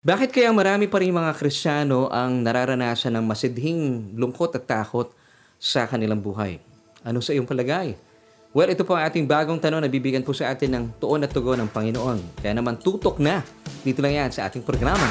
Bakit kaya marami pa rin mga Kristiyano ang nararanasan ng masidhing lungkot at takot sa kanilang buhay? Ano sa iyong palagay? Well, ito po ang ating bagong tanong na bibigyan po sa atin ng tuon at tugon ng Panginoon. Kaya naman tutok na. Dito lang yan sa ating programa.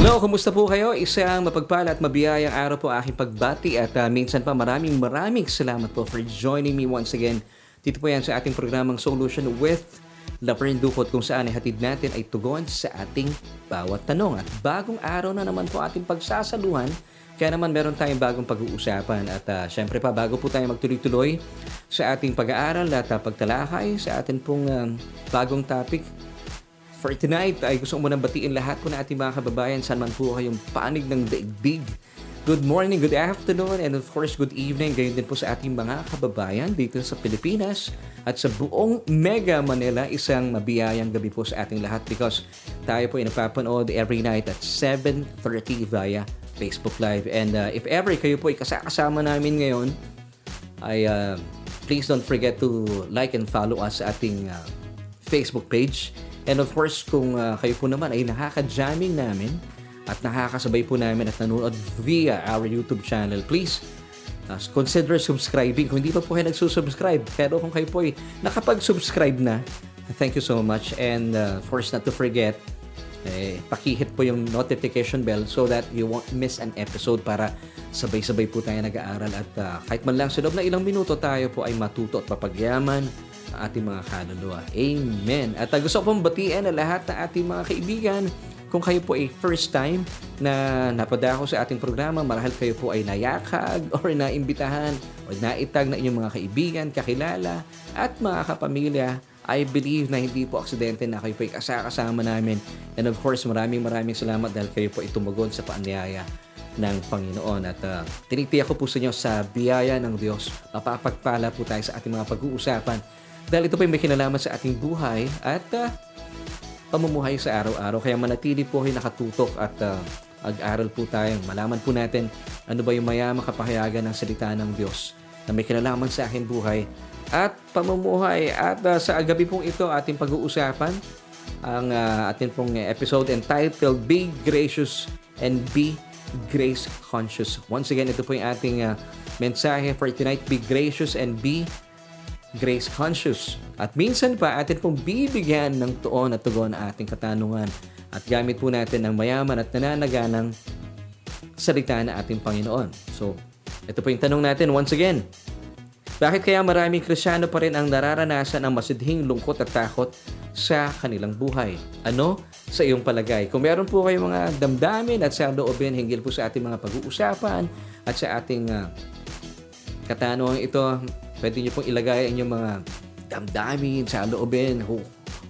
Hello, kumusta po kayo? Isang mapagpala at mabiyayang araw po aking pagbati at uh, minsan pa maraming maraming salamat po for joining me once again dito po yan sa ating programang Solution with Laverne Dukot kung saan ay hatid natin ay tugon sa ating bawat tanong. At bagong araw na naman po ating pagsasaluhan kaya naman meron tayong bagong pag-uusapan at uh, syempre pa bago po tayo magtuloy-tuloy sa ating pag-aaral at uh, pagtalakay sa ating pong uh, bagong topic For tonight ay gusto ko munang batiin lahat po na ating mga kababayan saan man po kayong panig ng daigdig. Good morning, good afternoon, and of course, good evening. Gayon din po sa ating mga kababayan dito sa Pilipinas at sa buong Mega Manila. Isang mabiyayang gabi po sa ating lahat because tayo po ay napapanood every night at 7.30 via Facebook Live. And uh, if ever kayo po ay kasama namin ngayon, ay uh, please don't forget to like and follow us sa ating uh, Facebook page And of course, kung uh, kayo po naman ay nakaka-jamming namin at nakakasabay po namin at nanonood via our YouTube channel, please uh, consider subscribing. Kung hindi pa po kayo nagsusubscribe, pero kung kayo po ay nakapag-subscribe na, thank you so much. And uh, of course, not to forget, eh, pakihit po yung notification bell so that you won't miss an episode para sabay-sabay po tayo nag-aaral at uh, kahit man lang sa loob na ilang minuto tayo po ay matuto at papagyaman ang ating mga kaluluwa. Amen. At uh, gusto ko pong batiin na lahat ng ating mga kaibigan kung kayo po ay first time na napadako sa ating programa, marahil kayo po ay nayakag or naimbitahan o naitag na inyong mga kaibigan, kakilala at mga kapamilya, I believe na hindi po aksidente na kayo po ay kasakasama namin. And of course, maraming maraming salamat dahil kayo po ay tumugon sa paanyaya ng Panginoon. At uh, tinitiyak ko po sa inyo sa biyaya ng Diyos, mapapagpala po tayo sa ating mga pag-uusapan dahil ito po ay may kinalaman sa ating buhay at uh, pamumuhay sa araw-araw. Kaya manatili po kayo nakatutok at uh, ag-aral po tayo. Malaman po natin ano ba yung mayamang kapahayagan ng salita ng Diyos na may kinalaman sa aking buhay at pamumuhay. At uh, sa gabi pong ito ating pag-uusapan ang uh, ating pong episode entitled Be Gracious and Be Grace Conscious. Once again, ito po yung ating uh, mensahe for tonight. Be gracious and be grace conscious. At minsan pa atin pong bibigyan ng tuon at tugon ang ating katanungan at gamit po natin ang mayaman at nananaganang salita na ating Panginoon. So, ito po yung tanong natin once again. Bakit kaya maraming Krisyano pa rin ang nararanasan ng masidhing lungkot at takot sa kanilang buhay? Ano sa iyong palagay? Kung meron po kayong mga damdamin at sa loobin hinggil po sa ating mga pag-uusapan at sa ating uh, katanungan ito, Pwede nyo pong ilagay ang inyong mga damdamin sa loobin o,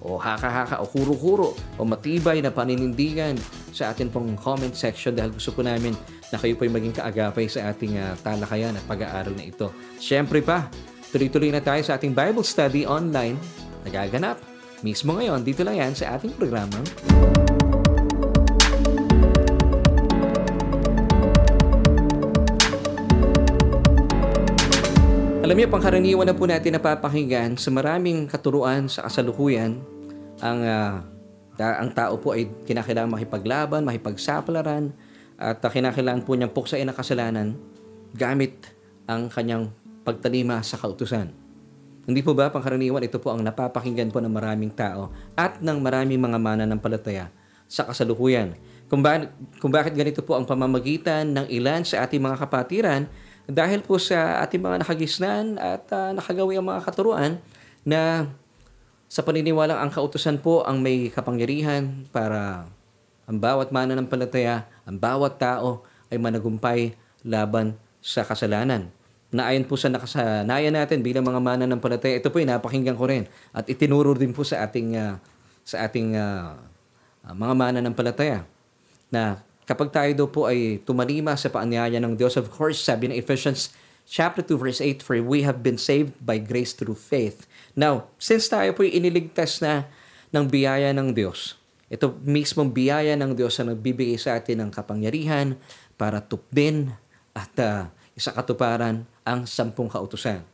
o haka-haka o kuro-kuro o matibay na paninindigan sa atin pong comment section dahil gusto po namin na kayo po ay maging kaagapay sa ating uh, talakayan at pag-aaral na ito. Siyempre pa, tuloy-tuloy na tayo sa ating Bible study online nagaganap mismo ngayon dito lang yan sa ating programang Alam niyo, pangkaraniwan na po natin napapakinggan sa maraming katuruan sa kasalukuyan, ang, uh, ang tao po ay kinakailangan makipaglaban, makipagsapalaran, at uh, kinakailangan po niyang puksain ang kasalanan gamit ang kanyang pagtalima sa kautusan. Hindi po ba pangkaraniwan ito po ang napapakinggan po ng maraming tao at ng maraming mga mananampalataya sa kasalukuyan. Kung, ba- kung bakit ganito po ang pamamagitan ng ilan sa ating mga kapatiran dahil po sa ating mga nakagisnan at uh, nakagawi ang mga katuruan na sa paniniwalang ang kautusan po ang may kapangyarihan para ang bawat mananampalataya, ang bawat tao ay managumpay laban sa kasalanan. Na ayon po sa nakasanayan natin bilang mga mananampalataya, ito po ay napakinggan ko rin at itinuro din po sa ating uh, sa ating uh, mga mananampalataya na kapag tayo daw po ay tumalima sa paanyaya ng Diyos, of course, sabi ng Ephesians chapter 2 verse 8, For we have been saved by grace through faith. Now, since tayo po iniligtas na ng biyaya ng Diyos, ito mismong biyaya ng Diyos na nagbibigay sa atin ng kapangyarihan para tupdin at uh, isa katuparan ang sampung kautusan.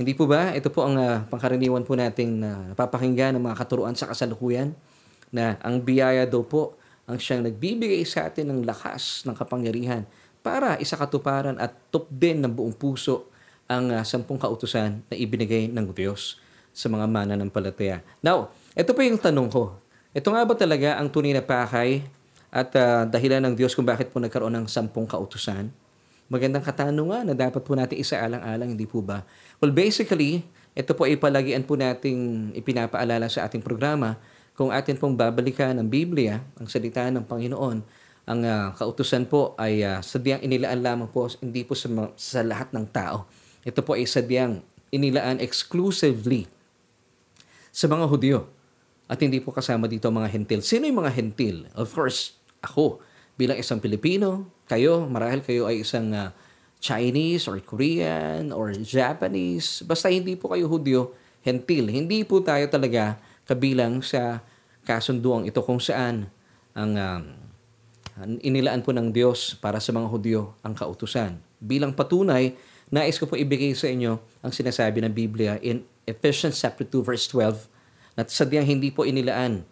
Hindi po ba? Ito po ang uh, pangkaraniwan po nating uh, napapakinggan ng mga katuruan sa kasalukuyan na ang biyaya daw po ang siyang nagbibigay sa atin ng lakas ng kapangyarihan para isakatuparan at tupdin ng buong puso ang uh, sampung kautusan na ibinigay ng Diyos sa mga mananampalataya. Now, ito po yung tanong ko. Ito nga ba talaga ang tunay na pakay at uh, dahilan ng Diyos kung bakit po nagkaroon ng sampung kautusan? Magandang katanungan na dapat po natin isaalang-alang, hindi po ba? Well, basically, ito po ay palagian po nating ipinapaalala sa ating programa kung atin pong babalikan ang Biblia, ang salita ng Panginoon, ang uh, kautusan po ay uh, sadyang inilaan lamang po, hindi po sa, sa lahat ng tao. Ito po ay sadyang inilaan exclusively sa mga Hudyo. At hindi po kasama dito mga hentil. Sino yung mga hentil? Of course, ako bilang isang Pilipino, kayo, marahil kayo ay isang uh, Chinese or Korean or Japanese, basta hindi po kayo Hudyo, hentil. Hindi po tayo talaga kabilang sa kasunduang ito kung saan ang um, inilaan po ng Diyos para sa mga Hudyo ang kautusan. Bilang patunay, nais ko po ibigay sa inyo ang sinasabi ng Biblia in Ephesians chapter 2 verse 12 na sadyang hindi po inilaan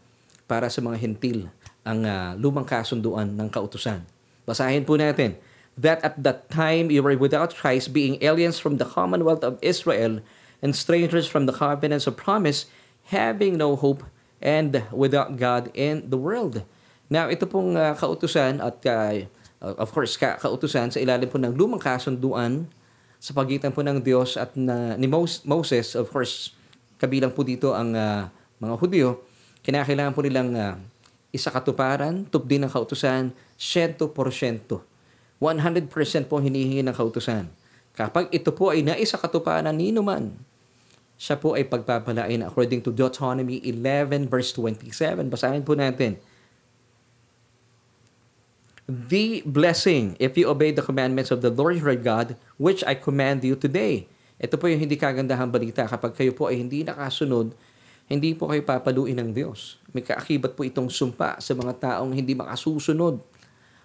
para sa mga hentil ang uh, lumang kasunduan ng kautusan. Basahin po natin. That at that time you were without Christ, being aliens from the commonwealth of Israel and strangers from the covenants of promise, having no hope and without God in the world. Now, ito pong uh, kautusan at uh, of course, ka- kautusan sa ilalim po ng lumang kasunduan sa pagitan po ng Diyos at na, ni Moses, of course, kabilang po dito ang uh, mga Hudyo, kinakailangan po nilang uh, isa katuparan, tupdin ng kautusan, 100%. 100% po hinihingi ng kautusan. Kapag ito po ay naisa katuparan nino man, siya po ay pagpapalain according to Deuteronomy 11 verse 27. Basahin po natin. The blessing if you obey the commandments of the Lord your God, which I command you today. Ito po yung hindi kagandahan balita kapag kayo po ay hindi nakasunod hindi po kayo papaluin ng Diyos. May kaakibat po itong sumpa sa mga taong hindi makasusunod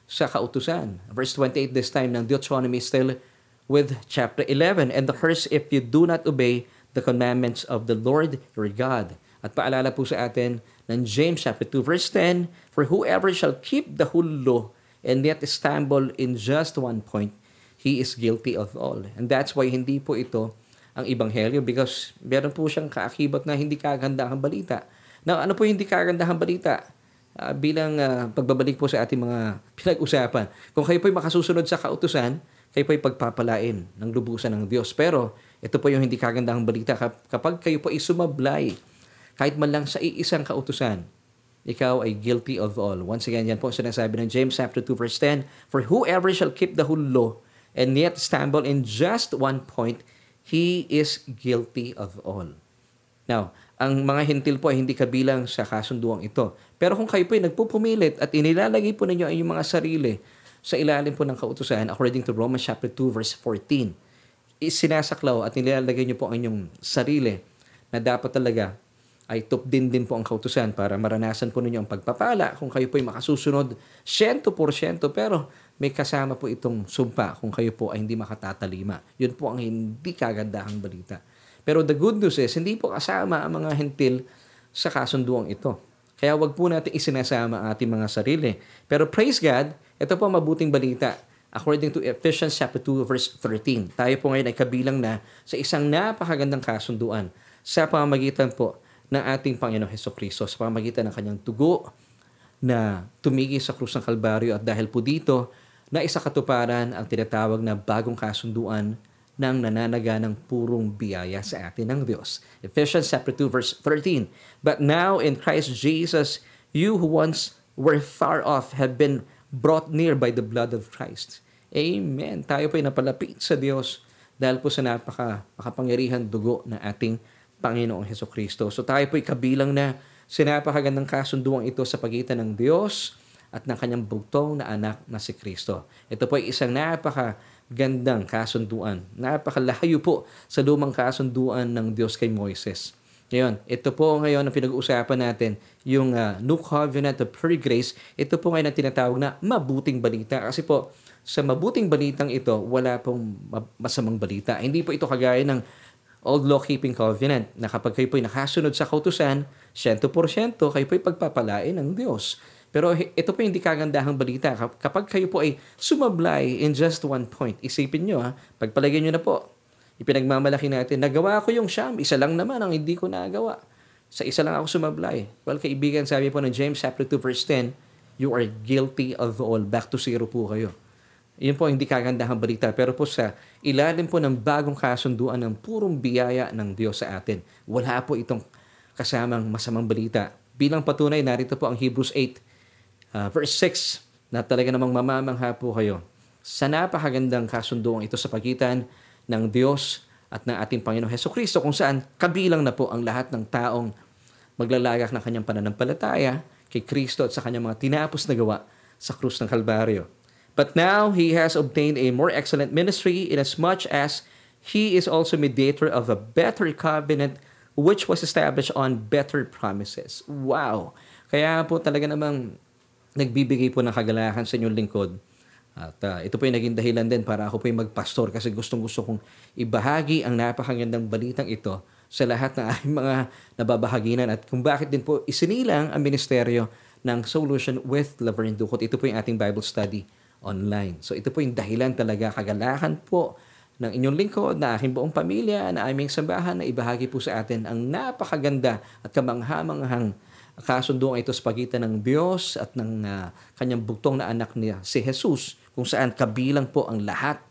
sa kautusan. Verse 28 this time ng Deuteronomy still with chapter 11. And the curse if you do not obey the commandments of the Lord your God. At paalala po sa atin ng James chapter 2 verse 10, For whoever shall keep the whole law and yet stumble in just one point, he is guilty of all. And that's why hindi po ito ang Ebanghelyo because meron po siyang kaakibat na hindi kagandahang balita. Now, ano po hindi kagandahang balita? Uh, bilang uh, pagbabalik po sa ating mga pinag-usapan. Kung kayo po ay makasusunod sa kautusan, kayo po ay pagpapalain ng lubusan ng Diyos. Pero, ito po yung hindi kagandahang balita. Kapag kayo po ay sumablay, kahit man lang sa iisang kautusan, ikaw ay guilty of all. Once again, yan po sinasabi ng James chapter 2 verse 10, For whoever shall keep the whole law and yet stumble in just one point, he is guilty of all. Now, ang mga hintil po ay hindi kabilang sa kasunduang ito. Pero kung kayo po ay nagpupumilit at inilalagay po ninyo ang inyong mga sarili sa ilalim po ng kautusan, according to Romans chapter 2 verse 14, sinasaklaw at nilalagay niyo po ang inyong sarili na dapat talaga ay tupdin din po ang kautusan para maranasan po ninyo ang pagpapala kung kayo po ay makasusunod 100% pero may kasama po itong sumpa kung kayo po ay hindi makatatalima. Yun po ang hindi kagandahang balita. Pero the good news is, hindi po kasama ang mga hentil sa kasunduang ito. Kaya wag po natin isinasama ating mga sarili. Pero praise God, ito po mabuting balita. According to Ephesians chapter 2 verse 13, tayo po ngayon ay kabilang na sa isang napakagandang kasunduan sa pamamagitan po ng ating Panginoong Heso Kristo, sa pamamagitan ng kanyang tugo na tumigi sa krus ng Kalbaryo at dahil po dito, na isa katuparan ang tinatawag na bagong kasunduan ng nananaga ng purong biyaya sa atin ng Diyos. Ephesians chapter 2 verse 13. But now in Christ Jesus, you who once were far off have been brought near by the blood of Christ. Amen. Tayo po ay napalapit sa Diyos dahil po sa napaka makapangyarihan dugo ng ating Panginoong Heso Kristo. So tayo po ay kabilang na sinapakagandang kasunduang ito sa pagitan ng Diyos at ng kanyang bugtong na anak na si Kristo. Ito po ay isang napaka gandang kasunduan. Napakalayo po sa lumang kasunduan ng Diyos kay Moises. Ngayon, ito po ngayon ang pinag-uusapan natin, yung uh, New Covenant of Pure Grace. Ito po ngayon ang tinatawag na mabuting balita. Kasi po, sa mabuting balitang ito, wala pong masamang balita. Hindi po ito kagaya ng Old Law-Keeping Covenant na kapag kayo po'y nakasunod sa kautusan, 100% kayo po'y pagpapalain ng Diyos. Pero ito po hindi kagandahang balita. Kapag kayo po ay sumablay in just one point, isipin nyo ha, pagpalagyan nyo na po, ipinagmamalaki natin, nagawa ko yung siyam, isa lang naman ang hindi ko nagawa. Sa isa lang ako sumablay. Well, kaibigan, sabi po ng James chapter 2 verse 10, you are guilty of all. Back to zero po kayo. Yun po hindi kagandahang balita. Pero po sa ilalim po ng bagong kasunduan ng purong biyaya ng Diyos sa atin, wala po itong kasamang masamang balita. Bilang patunay, narito po ang Hebrews 8, uh, verse 6, na talaga namang mamamangha po kayo sa napakagandang kasunduan ito sa pagitan ng Diyos at ng ating Panginoong Heso Kristo kung saan kabilang na po ang lahat ng taong maglalagak ng kanyang pananampalataya kay Kristo at sa kanyang mga tinapos na gawa sa krus ng Kalbaryo. But now he has obtained a more excellent ministry inasmuch as he is also mediator of a better covenant which was established on better promises. Wow! Kaya po talaga namang nagbibigay po ng kagalakan sa inyong lingkod. At uh, ito po yung naging dahilan din para ako po yung magpastor kasi gustong gusto kong ibahagi ang napakagandang balitang ito sa lahat ng aking mga nababahaginan at kung bakit din po isinilang ang ministeryo ng Solution with Laverne Ducot. Ito po yung ating Bible study online. So ito po yung dahilan talaga, kagalakan po ng inyong lingkod, na aking buong pamilya, na aming sambahan na ibahagi po sa atin ang napakaganda at kamanghamanghang kasunduan ito sa pagitan ng Diyos at ng uh, kanyang bugtong na anak niya, si Jesus, kung saan kabilang po ang lahat.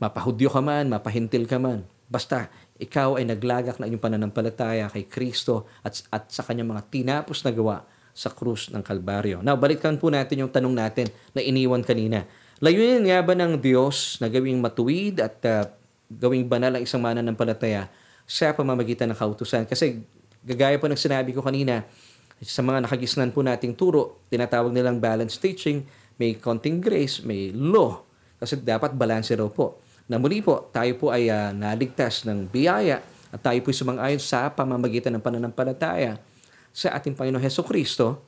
Mapahudyo ka man, mapahintil ka man. Basta ikaw ay naglagak na inyong pananampalataya kay Kristo at, at sa kanyang mga tinapos na gawa sa krus ng Kalbaryo. Now, balikan po natin yung tanong natin na iniwan kanina. Layunin nga ba ng Diyos na gawing matuwid at uh, gawing banal ang isang mananampalataya sa pamamagitan ng kautusan? Kasi gagaya po ng sinabi ko kanina, sa mga nakagisnan po nating turo, tinatawag nilang balance teaching, may konting grace, may law. Kasi dapat balanse raw po. Na muli po, tayo po ay uh, naligtas ng biyaya at tayo po sumang-ayon sa pamamagitan ng pananampalataya sa ating Panginoon Heso Kristo,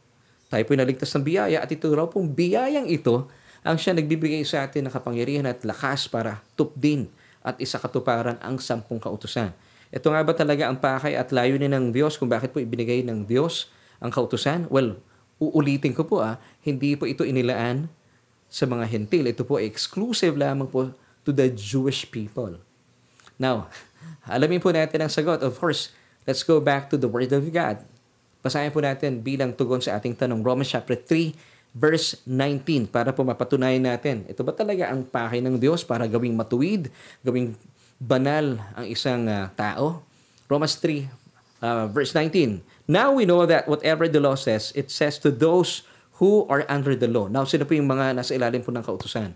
tayo po'y naligtas ng biyaya at ito raw pong biyayang ito ang siya nagbibigay sa atin ng kapangyarihan at lakas para tupdin at isakatuparan ang sampung kautusan. Ito nga ba talaga ang pakay at layunin ng Diyos kung bakit po ibinigay ng Diyos ang kautusan? Well, uulitin ko po ah, hindi po ito inilaan sa mga hentil. Ito po exclusive lamang po to the Jewish people. Now, alamin po natin ang sagot. Of course, let's go back to the Word of God. Basahin po natin bilang tugon sa ating tanong, Romans chapter 3, verse 19, para po mapatunayan natin, ito ba talaga ang pakay ng Diyos para gawing matuwid, gawing banal ang isang uh, tao? Romans 3, uh, verse 19, Now we know that whatever the law says, it says to those who are under the law. Now, sino po yung mga nasa ilalim po ng kautusan?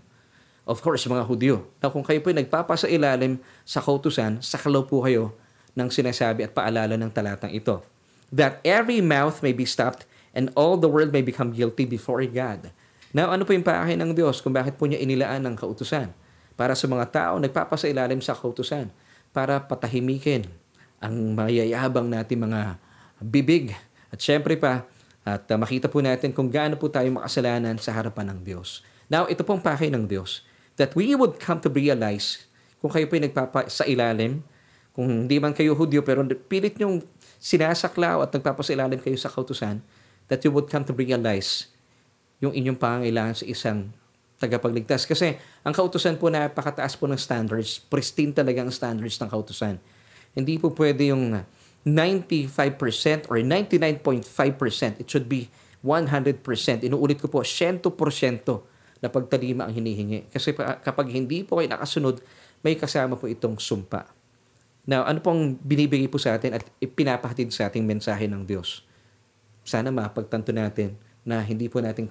Of course, mga Hudyo. Now, kung kayo po nagpapasa ilalim sa kautusan, sakalaw po kayo ng sinasabi at paalala ng talatang ito that every mouth may be stopped and all the world may become guilty before God. Now, ano po yung paakin ng Diyos kung bakit po niya inilaan ng kautusan? Para sa mga tao nagpapasailalim sa kautusan para patahimikin ang mayayabang natin mga bibig. At syempre pa, at uh, makita po natin kung gaano po tayo makasalanan sa harapan ng Diyos. Now, ito pong pakay ng Diyos that we would come to realize kung kayo po ay nagpapa sa ilalim, kung hindi man kayo Hudyo pero pilit nyong sinasaklaw at nagpapasilalim kayo sa kautusan, that you would come to realize yung inyong pangangailangan sa isang tagapagligtas. Kasi ang kautusan po napakataas po ng standards. Pristine talaga ang standards ng kautusan. Hindi po pwede yung 95% or 99.5%. It should be 100%. Inuulit ko po, 100% na pagtalima ang hinihingi. Kasi kapag hindi po kayo nakasunod, may kasama po itong sumpa. Now, ano pong binibigay po sa atin at ipinapahatid sa ating mensahe ng Diyos? Sana mapagtanto natin na hindi po natin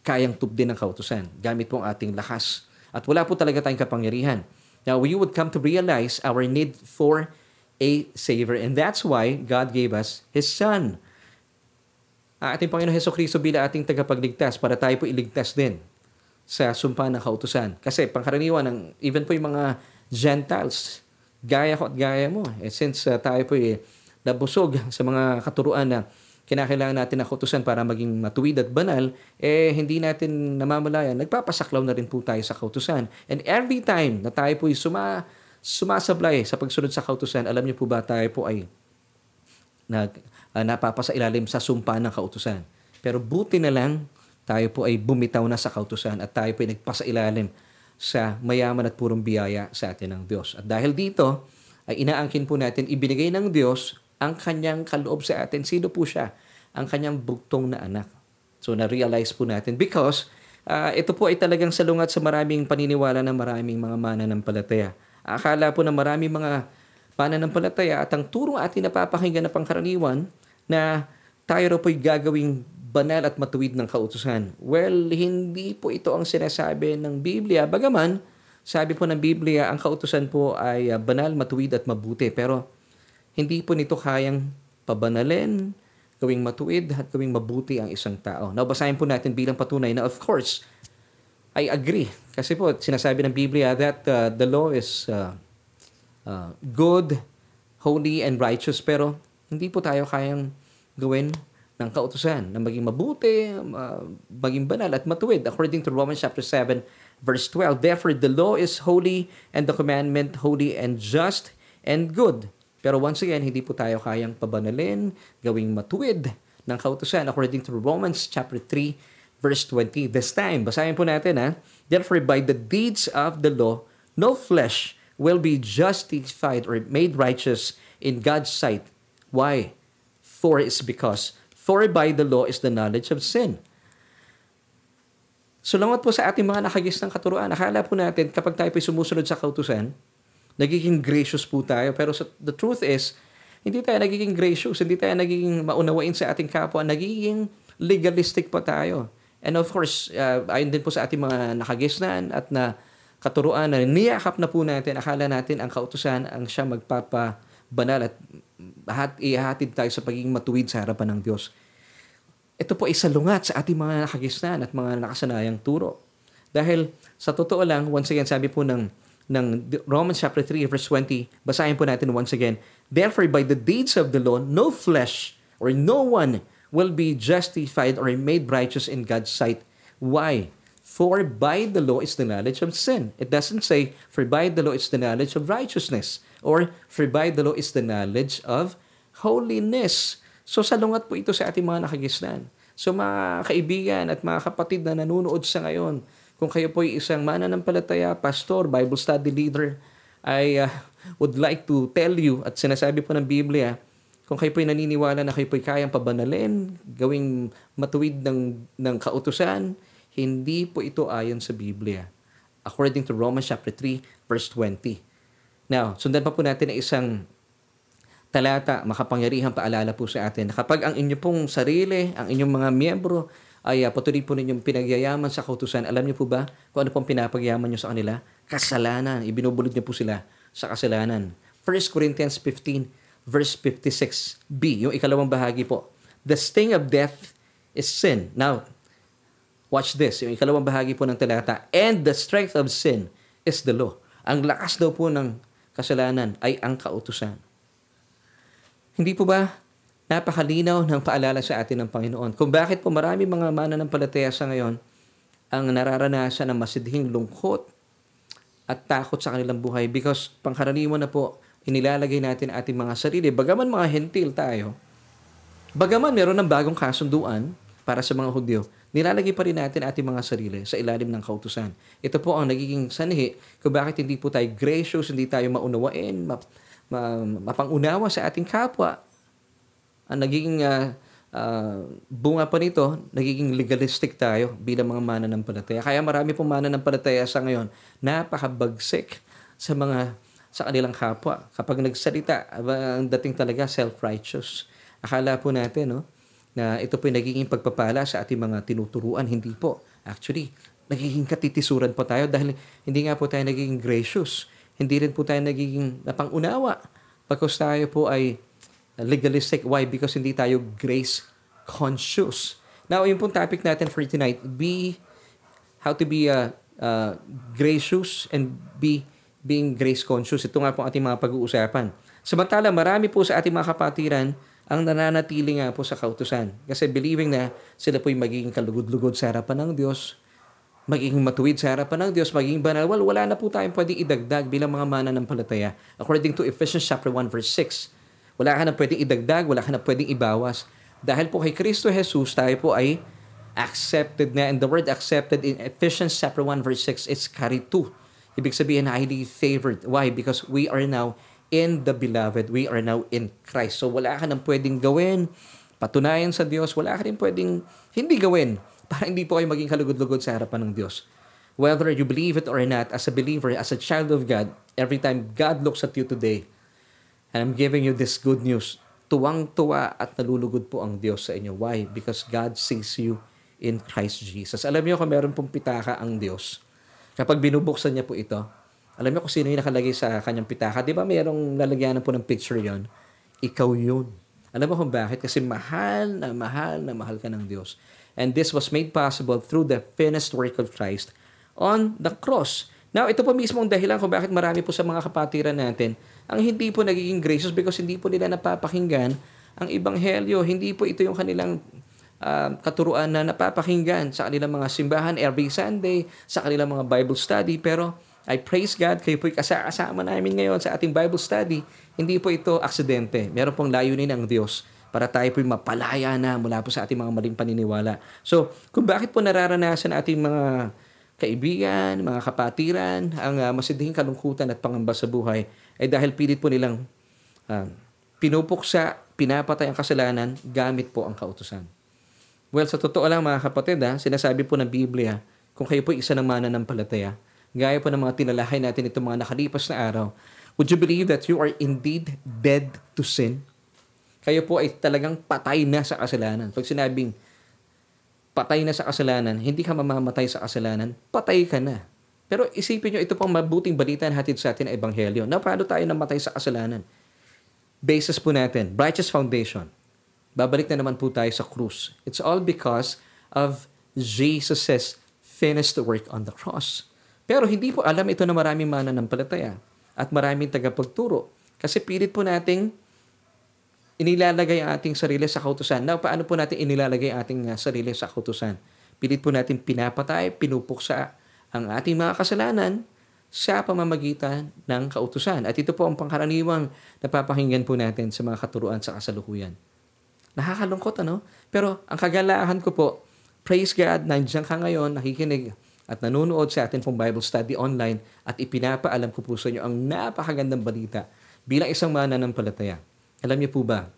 kayang tubdin ng kautusan gamit po ang ating lakas. At wala po talaga tayong kapangyarihan. Now, we would come to realize our need for a Savior. And that's why God gave us His Son. Ang ating Panginoon Heso Kristo bilang ating tagapagligtas para tayo po iligtas din sa sumpa ng kautusan. Kasi pangkaraniwan, ng, even po yung mga Gentiles, gaya ko at gaya mo. Eh, since uh, tayo po eh, nabusog sa mga katuruan na kinakailangan natin na kutusan para maging matuwid at banal, eh hindi natin namamalayan, nagpapasaklaw na rin po tayo sa kautusan. And every time na tayo po suma, sumasablay sa pagsunod sa kautusan, alam niyo po ba tayo po ay nag, uh, napapasailalim sa sumpa ng kautusan. Pero buti na lang tayo po ay bumitaw na sa kautusan at tayo po ay nagpasailalim sa mayaman at purong biyaya sa atin ng Diyos. At dahil dito, ay inaangkin po natin, ibinigay ng Diyos ang kanyang kaloob sa atin. Sino po siya? Ang kanyang bugtong na anak. So, na-realize po natin because uh, ito po ay talagang salungat sa maraming paniniwala ng maraming mga mananampalataya. Akala po na maraming mga pananampalataya at ang turong ating napapakinggan na pangkaraniwan na tayo raw po'y gagawing banal at matuwid ng kautusan. Well, hindi po ito ang sinasabi ng Biblia. Bagaman, sabi po ng Biblia, ang kautusan po ay uh, banal, matuwid at mabuti. Pero hindi po nito kayang pabanalin, gawing matuwid at gawing mabuti ang isang tao. Now, basahin po natin bilang patunay na of course, I agree. Kasi po, sinasabi ng Biblia that uh, the law is uh, uh, good, holy, and righteous. Pero hindi po tayo kayang gawin ng kautusan na maging mabuti, uh, maging banal at matuwid. According to Romans chapter 7, Verse 12, Therefore the law is holy and the commandment holy and just and good. Pero once again, hindi po tayo kayang pabanalin, gawing matuwid ng kautusan according to Romans chapter 3 verse 20. This time, basahin po natin ha. Therefore by the deeds of the law, no flesh will be justified or made righteous in God's sight. Why? For it's because for by the law is the knowledge of sin. Salamat po sa ating mga nakagis ng katuruan. Akala po natin kapag tayo po sumusunod sa kautusan, nagiging gracious po tayo. Pero sa, the truth is, hindi tayo nagiging gracious, hindi tayo nagiging maunawain sa ating kapwa, nagiging legalistic pa tayo. And of course, uh, ayon din po sa ating mga nakagisnan at na katuruan na niyakap na po natin, akala natin ang kautusan ang siya magpapabanal at hat, ihatid tayo sa pagiging matuwid sa harapan ng Diyos. Ito po ay salungat sa ating mga nakagisnan at mga nakasanayang turo. Dahil sa totoo lang, once again, sabi po ng, ng Romans chapter 3 verse 20, basahin po natin once again, Therefore, by the deeds of the law, no flesh or no one will be justified or made righteous in God's sight. Why? For by the law is the knowledge of sin. It doesn't say, for by the law is the knowledge of righteousness. Or, for by the law is the knowledge of holiness. So salungat po ito sa ating mga nakagisnan. So mga kaibigan at mga kapatid na nanonood sa ngayon, kung kayo po ay isang mananampalataya, pastor, Bible study leader, I uh, would like to tell you at sinasabi po ng Biblia, kung kayo po ay naniniwala na kayo po ay kayang pabanalin, gawing matuwid ng, ng kautusan, hindi po ito ayon sa Biblia. According to Romans chapter 3, verse 20. Now, sundan pa po natin ang isang talata, makapangyarihang paalala po sa atin. Kapag ang inyo pong sarili, ang inyong mga miyembro ay uh, patuloy po ninyong pinagyayaman sa kautusan, alam niyo po ba kung ano pong pinapagyaman niyo sa kanila? Kasalanan. Ibinubulod niyo po sila sa kasalanan. 1 Corinthians 15 verse 56b, yung ikalawang bahagi po. The sting of death is sin. Now, watch this, yung ikalawang bahagi po ng talata. And the strength of sin is the law. Ang lakas daw po ng kasalanan ay ang kautusan. Hindi po ba napakalinaw ng paalala sa atin ng Panginoon kung bakit po marami mga mananampalataya sa ngayon ang nararanasan ng masidhing lungkot at takot sa kanilang buhay because pangkaraniwan na po inilalagay natin ating mga sarili. Bagaman mga hentil tayo, bagaman meron ng bagong kasunduan para sa mga Hudyo, nilalagay pa rin natin ating mga sarili sa ilalim ng kautusan. Ito po ang nagiging sanhi kung bakit hindi po tayo gracious, hindi tayo maunawain, map, mapangunawa sa ating kapwa. Ang nagiging uh, uh, bunga pa nito, nagiging legalistic tayo bilang mga mananampalataya. Kaya marami pong mananampalataya sa ngayon, napakabagsik sa mga sa kanilang kapwa. Kapag nagsalita, ang dating talaga self-righteous. Akala po natin, no, na ito po nagiging pagpapala sa ating mga tinuturuan. Hindi po. Actually, nagiging katitisuran po tayo dahil hindi nga po tayo nagiging gracious hindi rin po tayo nagiging napangunawa pagkos tayo po ay legalistic. Why? Because hindi tayo grace conscious. Now, yung pong topic natin for tonight, be, how to be uh, uh, gracious and be being grace conscious. Ito nga po ating mga pag-uusapan. Samantala, marami po sa ating mga kapatiran ang nananatili nga po sa kautusan. Kasi believing na sila po'y magiging kalugod-lugod sa harapan ng Diyos, magiging matuwid sa harapan ng Diyos, magiging banal, well, wala na po tayong pwedeng idagdag bilang mga mananampalataya. According to Ephesians chapter 1 verse 6, wala ka na pwedeng idagdag, wala ka na pwedeng ibawas. Dahil po kay Kristo Jesus, tayo po ay accepted na. And the word accepted in Ephesians chapter 1 verse 6, it's karitu. Ibig sabihin, highly favored. Why? Because we are now in the beloved. We are now in Christ. So wala ka nang pwedeng gawin, patunayan sa Diyos, wala ka rin pwedeng hindi gawin para hindi po kayo maging kalugod-lugod sa harapan ng Diyos. Whether you believe it or not, as a believer, as a child of God, every time God looks at you today, and I'm giving you this good news, tuwang-tuwa at nalulugod po ang Diyos sa inyo. Why? Because God sees you in Christ Jesus. Alam niyo kung meron pong pitaka ang Diyos, kapag binubuksan niya po ito, alam niyo kung sino yung nakalagay sa kanyang pitaka. Di ba mayroong lalagyanan po ng picture yon? Ikaw yun. Alam mo kung bakit? Kasi mahal na mahal na mahal ka ng Diyos. And this was made possible through the finished work of Christ on the cross. Now, ito po mismo ang dahilan kung bakit marami po sa mga kapatiran natin ang hindi po nagiging gracious because hindi po nila napapakinggan ang Ebanghelyo. Hindi po ito yung kanilang uh, katuruan na napapakinggan sa kanilang mga simbahan every Sunday, sa kanilang mga Bible study. Pero I praise God, kayo po kasama namin ngayon sa ating Bible study. Hindi po ito aksidente. Meron pong layunin ang Diyos para tayo po'y mapalaya na mula po sa ating mga maling paniniwala. So, kung bakit po nararanasan ating mga kaibigan, mga kapatiran, ang uh, masidhing kalungkutan at pangamba sa buhay, ay dahil pilit po nilang uh, pinupuksa, pinapatay ang kasalanan gamit po ang kautusan. Well, sa totoo lang mga kapatid, ha, sinasabi po ng Biblia, kung kayo po isa ng mananampalataya, gaya po ng mga tinalahay natin itong mga nakalipas na araw, would you believe that you are indeed dead to sin? kayo po ay talagang patay na sa kasalanan. Pag sinabing patay na sa kasalanan, hindi ka mamamatay sa kasalanan, patay ka na. Pero isipin nyo, ito pang mabuting balita na hatid sa atin na Ebanghelyo. Na paano tayo namatay sa kasalanan? Basis po natin, righteous foundation. Babalik na naman po tayo sa krus. It's all because of Jesus' finished work on the cross. Pero hindi po alam ito na maraming mananampalataya at maraming tagapagturo. Kasi pilit po nating inilalagay ang ating sarili sa kautusan. Now, paano po natin inilalagay ang ating uh, sarili sa kautusan? Pilit po natin pinapatay, pinupuksa ang ating mga kasalanan sa pamamagitan ng kautusan. At ito po ang pangkaraniwang napapakinggan po natin sa mga katuruan sa kasalukuyan. Nakakalungkot, ano? Pero ang kagalahan ko po, praise God, nandiyan ka ngayon, nakikinig at nanonood sa atin pong Bible study online at ipinapaalam ko po sa inyo ang napakagandang balita bilang isang mananampalataya. Alam niyo po ba,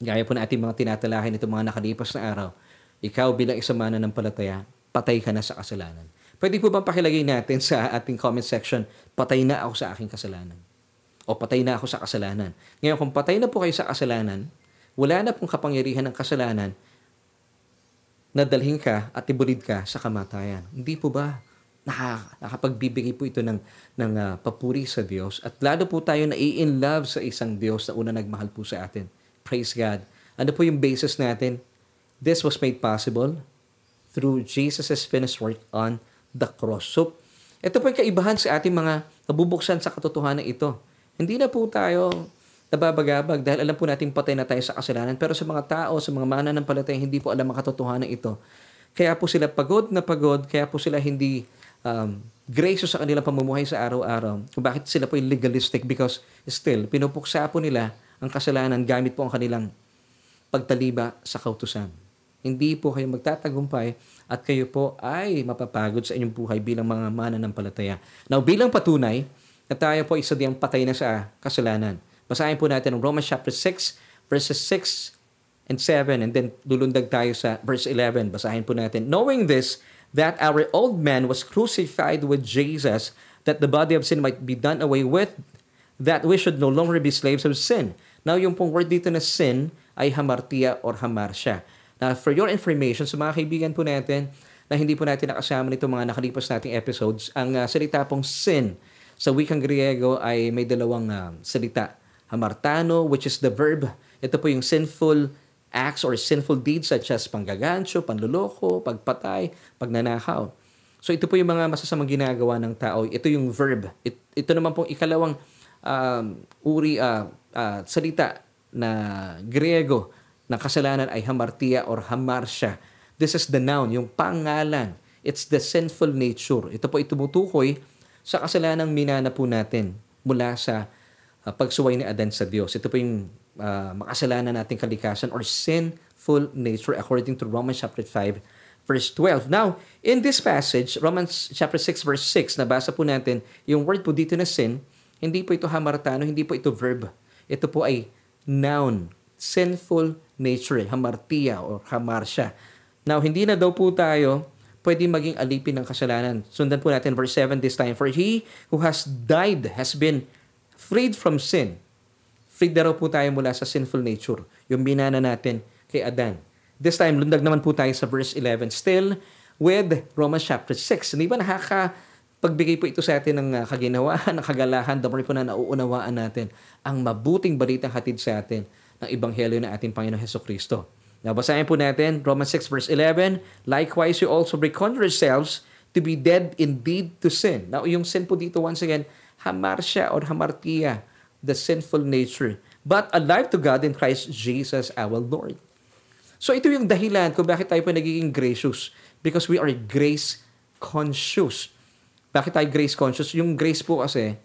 gaya po na ating mga tinatalahin itong mga nakalipas na araw, ikaw bilang isang mananampalataya, patay ka na sa kasalanan. Pwede po bang pakilagay natin sa ating comment section, patay na ako sa aking kasalanan? O patay na ako sa kasalanan? Ngayon, kung patay na po kayo sa kasalanan, wala na pong kapangyarihan ng kasalanan na dalhin ka at ibulid ka sa kamatayan. Hindi po ba? nakapagbibigay po ito ng, ng uh, papuri sa Diyos. At lalo po tayo na in love sa isang Diyos na una nagmahal po sa atin. Praise God. Ano po yung basis natin? This was made possible through Jesus' finished work on the cross. So, ito po yung kaibahan sa ating mga nabubuksan sa katotohanan ito. Hindi na po tayo nababagabag dahil alam po natin patay na tayo sa kasalanan. Pero sa mga tao, sa mga mananampalataya, hindi po alam ang katotohanan ito. Kaya po sila pagod na pagod, kaya po sila hindi um, gracious sa kanilang pamumuhay sa araw-araw. Kung bakit sila po yung legalistic because still, pinupuksa po nila ang kasalanan gamit po ang kanilang pagtaliba sa kautusan. Hindi po kayo magtatagumpay at kayo po ay mapapagod sa inyong buhay bilang mga mananampalataya. Now, bilang patunay na tayo po isa diyang patay na sa kasalanan. Basahin po natin ang Romans chapter 6, verses 6 and 7, and then lulundag tayo sa verse 11. Basahin po natin. Knowing this, that our old man was crucified with Jesus, that the body of sin might be done away with, that we should no longer be slaves of sin. Now, yung pong word dito na sin ay hamartia or hamarsya. Now, for your information, sa mga kaibigan po natin na hindi po natin nakasama nito mga nakalipas nating episodes, ang uh, salita pong sin sa wikang Griego ay may dalawang uh, salita. Hamartano, which is the verb. Ito po yung sinful acts or sinful deeds such as panggagancho, panluloko, pagpatay, pagnanakaw. So ito po yung mga masasamang ginagawa ng tao. Ito yung verb. It, ito naman pong ikalawang um, uri uh, uh, salita na Griego ng kasalanan ay hamartia or hamarsya. This is the noun, yung pangalan. It's the sinful nature. Ito po ay tumutukoy sa kasalanang minana po natin mula sa uh, pagsuway ni Adan sa Diyos. Ito po yung uh, makasalanan nating kalikasan or sinful nature according to Romans chapter 5 verse 12. Now, in this passage, Romans chapter 6 verse 6, nabasa po natin, yung word po dito na sin, hindi po ito hamartano, hindi po ito verb. Ito po ay noun, sinful nature, hamartia or hamarsia. Now, hindi na daw po tayo pwede maging alipin ng kasalanan. Sundan po natin verse 7 this time. For he who has died has been freed from sin. Freed na raw po tayo mula sa sinful nature. Yung binana natin kay Adan. This time, lundag naman po tayo sa verse 11. Still with Romans chapter 6. Hindi ba nakaka pagbigay po ito sa atin ng uh, kaginawaan, ng kagalahan, the more po na nauunawaan natin ang mabuting balitang hatid sa atin ng Ebanghelyo ng ating Panginoon Heso Kristo. Nabasahin po natin, Romans 6 verse 11, Likewise, you also reckon yourselves to be dead indeed to sin. Now, yung sin po dito, once again, hamarsia or hamartia, the sinful nature, but alive to God in Christ Jesus our Lord. So ito yung dahilan kung bakit tayo po nagiging gracious. Because we are grace conscious. Bakit tayo grace conscious? Yung grace po kasi,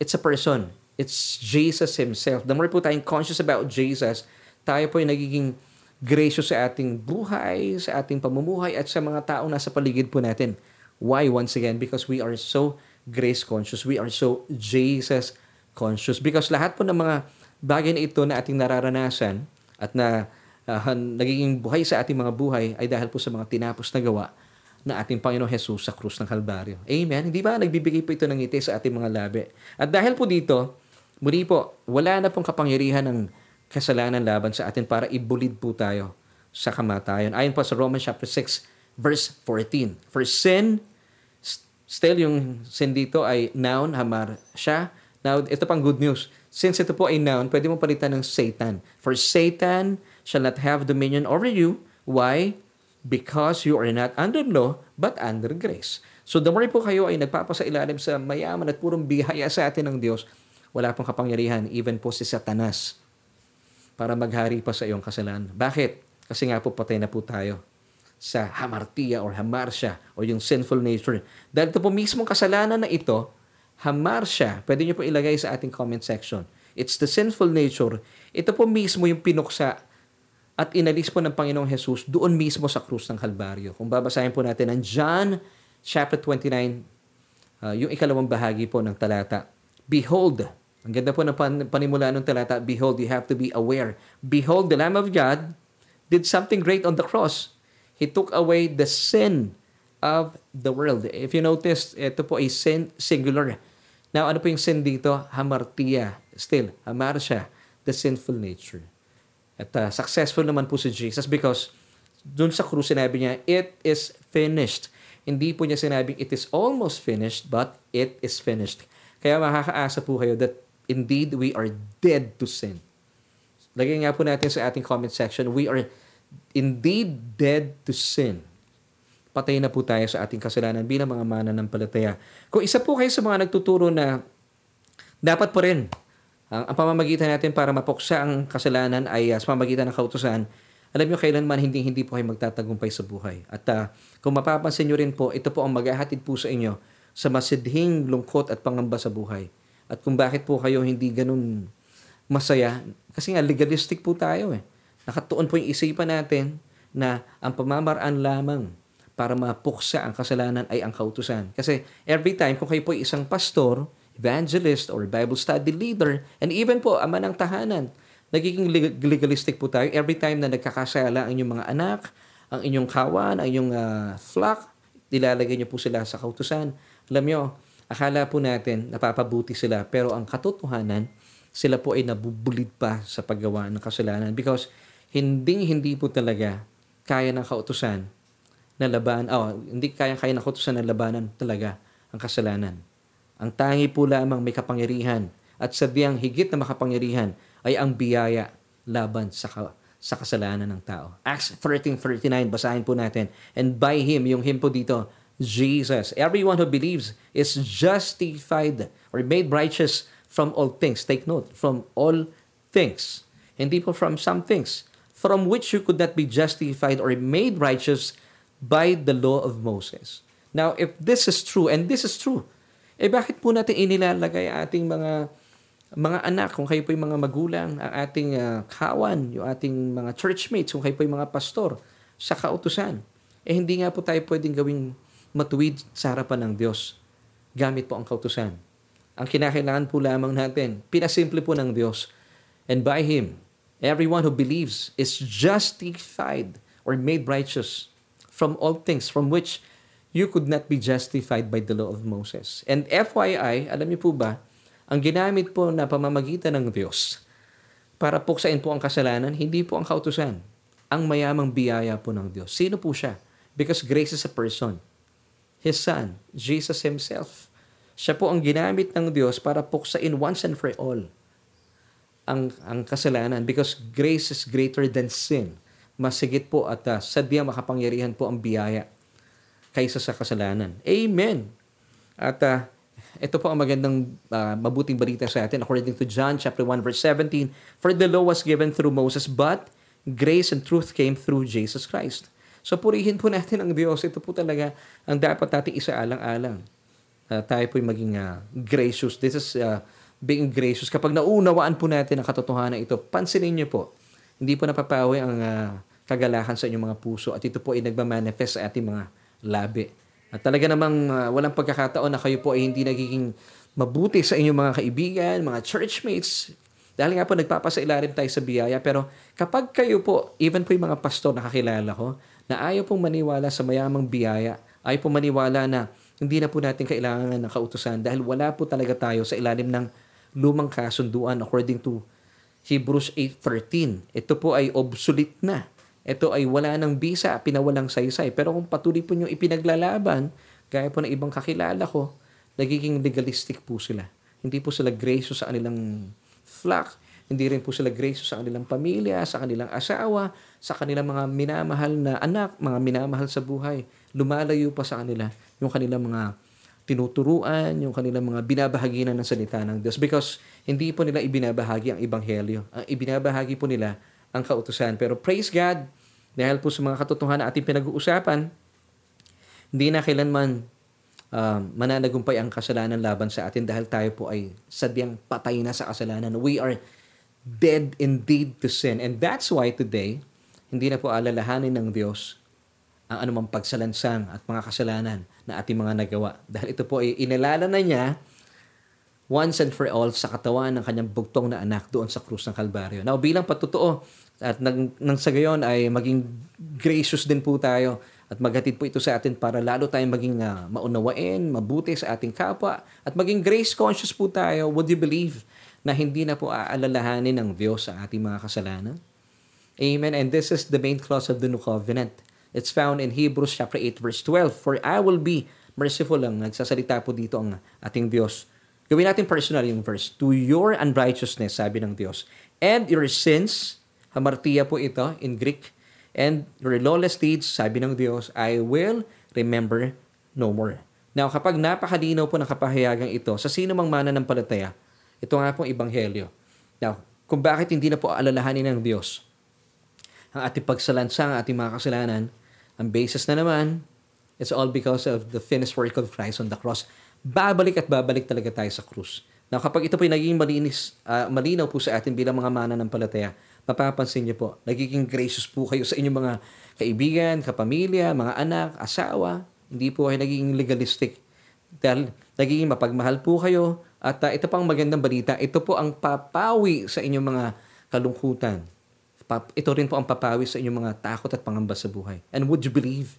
it's a person. It's Jesus Himself. The more po tayong conscious about Jesus, tayo po yung nagiging gracious sa ating buhay, sa ating pamumuhay, at sa mga taong nasa paligid po natin. Why? Once again, because we are so grace conscious. We are so Jesus conscious. Because lahat po ng mga bagay na ito na ating nararanasan at na uh, nagiging buhay sa ating mga buhay ay dahil po sa mga tinapos na gawa na ating Panginoong Jesus sa krus ng Kalbaryo. Amen? Hindi ba? Nagbibigay po ito ng ngiti sa ating mga labi. At dahil po dito, muli po, wala na pong kapangyarihan ng kasalanan laban sa atin para ibulid po tayo sa kamatayan. Ayon po sa Romans chapter 6 verse 14. For sin, still yung sin dito ay noun, hamar siya. Now, ito pang good news. Since ito po ay noun, pwede mo palitan ng Satan. For Satan shall not have dominion over you. Why? Because you are not under law, but under grace. So the more po kayo ay nagpapasa ilalim sa mayaman at purong bihaya sa atin ng Diyos, wala pong kapangyarihan, even po si Satanas para maghari pa sa iyong kasalanan. Bakit? Kasi nga po patay na po tayo sa hamartia or hamarsya o yung sinful nature. Dahil ito po mismong kasalanan na ito, hamarsya, pwede nyo po ilagay sa ating comment section. It's the sinful nature. Ito po mismo yung pinuksa at inalis po ng Panginoong Jesus doon mismo sa krus ng Kalbaryo. Kung babasahin po natin ang John chapter 29, uh, yung ikalawang bahagi po ng talata. Behold, ang ganda po ng pan- panimula ng talata, Behold, you have to be aware. Behold, the Lamb of God did something great on the cross. He took away the sin of the world. If you notice, ito po ay sin singular. Now, ano po yung sin dito? Hamartia. Still, hamar siya. The sinful nature. At uh, successful naman po si Jesus because dun sa krus sinabi niya, it is finished. Hindi po niya sinabing it is almost finished, but it is finished. Kaya makakaasa po kayo that Indeed, we are dead to sin. Lagay nga po natin sa ating comment section, we are indeed dead to sin. Patay na po tayo sa ating kasalanan bilang mga mana ng palataya. Kung isa po kayo sa mga nagtuturo na dapat po rin ang, ang pamamagitan natin para mapuksa ang kasalanan ay uh, sa pamamagitan ng kautusan, alam nyo kailanman hindi hindi po kayo magtatagumpay sa buhay. At uh, kung mapapansin nyo rin po, ito po ang maghahatid po sa inyo sa masidhing lungkot at pangamba sa buhay. At kung bakit po kayo hindi ganun masaya, kasi nga legalistic po tayo eh. Nakatuon po yung isipan natin na ang pamamaraan lamang para mapuksa ang kasalanan ay ang kautusan. Kasi every time, kung kayo po isang pastor, evangelist, or Bible study leader, and even po ama ng tahanan, nagiging legalistic po tayo every time na nagkakasala ang inyong mga anak, ang inyong kawan, ang inyong uh, flock, nilalagay niyo po sila sa kautusan. Alam niyo, akala po natin napapabuti sila pero ang katotohanan sila po ay nabubulid pa sa paggawa ng kasalanan because hindi hindi po talaga kaya ng kautusan na laban oh, hindi kaya kaya ng kautusan na labanan talaga ang kasalanan. Ang tangi po lamang may kapangyarihan at sadyang higit na makapangyarihan ay ang biyaya laban sa sa kasalanan ng tao. Acts 13:39 basahin po natin. And by him, yung him po dito, Jesus. Everyone who believes is justified or made righteous from all things. Take note, from all things. Hindi po from some things. From which you could not be justified or made righteous by the law of Moses. Now, if this is true, and this is true, eh bakit po natin inilalagay ating mga mga anak, kung kayo po yung mga magulang, ang ating uh, kawan, yung ating mga churchmates, kung kayo po yung mga pastor, sa kautusan. Eh hindi nga po tayo pwedeng gawing matuwid sa harapan ng Diyos gamit po ang kautusan. Ang kinakailangan po lamang natin, pinasimple po ng Diyos. And by Him, everyone who believes is justified or made righteous from all things from which you could not be justified by the law of Moses. And FYI, alam niyo po ba, ang ginamit po na pamamagitan ng Diyos para puksain po ang kasalanan, hindi po ang kautusan. Ang mayamang biyaya po ng Diyos. Sino po siya? Because grace is a person. His Son, Jesus Himself. Siya po ang ginamit ng Diyos para puksain once and for all ang, ang kasalanan because grace is greater than sin. Masigit po at uh, sadyang makapangyarihan po ang biyaya kaysa sa kasalanan. Amen. At uh, ito po ang magandang uh, mabuting balita sa atin according to John chapter 1 verse 17. For the law was given through Moses, but grace and truth came through Jesus Christ. So purihin po natin ang Diyos. Ito po talaga ang dapat natin isaalang-alang. Uh, tayo po maging uh, gracious. This is uh, being gracious. Kapag naunawaan po natin ang katotohanan ito, pansinin niyo po, hindi po napapawi ang uh, kagalahan sa inyong mga puso at ito po ay nagmamanifest sa ating mga labi. At talaga namang uh, walang pagkakataon na kayo po ay hindi nagiging mabuti sa inyong mga kaibigan, mga churchmates. Dahil nga po nagpapasailalim tayo sa biyaya. Pero kapag kayo po, even po yung mga pastor na kakilala ko, na ayaw pong maniwala sa mayamang biyaya, ayaw pong maniwala na hindi na po natin kailangan ng kautusan dahil wala po talaga tayo sa ilalim ng lumang kasunduan according to Hebrews 8.13. Ito po ay obsolete na ito ay wala ng bisa, pinawalang saysay. Pero kung patuloy po nyo ipinaglalaban, gaya po ng ibang kakilala ko, nagiging legalistic po sila. Hindi po sila gracious sa kanilang flock. Hindi rin po sila gracious sa kanilang pamilya, sa kanilang asawa, sa kanilang mga minamahal na anak, mga minamahal sa buhay. Lumalayo pa sa kanila yung kanilang mga tinuturuan, yung kanilang mga binabahaginan ng salita ng Diyos because hindi po nila ibinabahagi ang ibanghelyo. Ang ibinabahagi po nila ang kautusan. Pero praise God, dahil po sa mga katotohanan na ating pinag-uusapan, hindi na kailanman uh, mananagumpay ang kasalanan laban sa atin dahil tayo po ay sadyang patay na sa kasalanan. We are dead indeed to sin. And that's why today, hindi na po alalahanin ng Diyos ang anumang pagsalansang at mga kasalanan na ating mga nagawa. Dahil ito po ay inalala na niya once and for all sa katawan ng kanyang bugtong na anak doon sa krus ng Kalbaryo. Now, bilang patutuo, at nang, nang sa gayon ay maging gracious din po tayo at maghatid po ito sa atin para lalo tayong maging uh, maunawain, mabuti sa ating kapwa at maging grace conscious po tayo. Would you believe na hindi na po aalalahanin ng Diyos sa ating mga kasalanan? Amen. And this is the main clause of the New Covenant. It's found in Hebrews chapter 8 verse 12. For I will be merciful lang. Nagsasalita po dito ang ating Diyos. Gawin natin personal yung verse. To your unrighteousness, sabi ng Diyos, and your sins, Hamartia po ito in Greek. And your lawless deeds, sabi ng Diyos, I will remember no more. Now, kapag napakalinaw po ng kapahayagang ito sa sino mang mana ng palataya, ito nga pong ibanghelyo. Now, kung bakit hindi na po alalahanin ng Diyos ang ating pagsalansa, ang ating mga kasalanan, ang basis na naman, it's all because of the finished work of Christ on the cross. Babalik at babalik talaga tayo sa krus. Now, kapag ito po ay naging malinis, uh, malinaw po sa atin bilang mga mana ng palataya, mapapansin niyo po, nagiging gracious po kayo sa inyong mga kaibigan, kapamilya, mga anak, asawa. Hindi po kayo nagiging legalistic. Dahil nagiging mapagmahal po kayo. At uh, ito pang magandang balita, ito po ang papawi sa inyong mga kalungkutan. Ito rin po ang papawi sa inyong mga takot at pangamba sa buhay. And would you believe?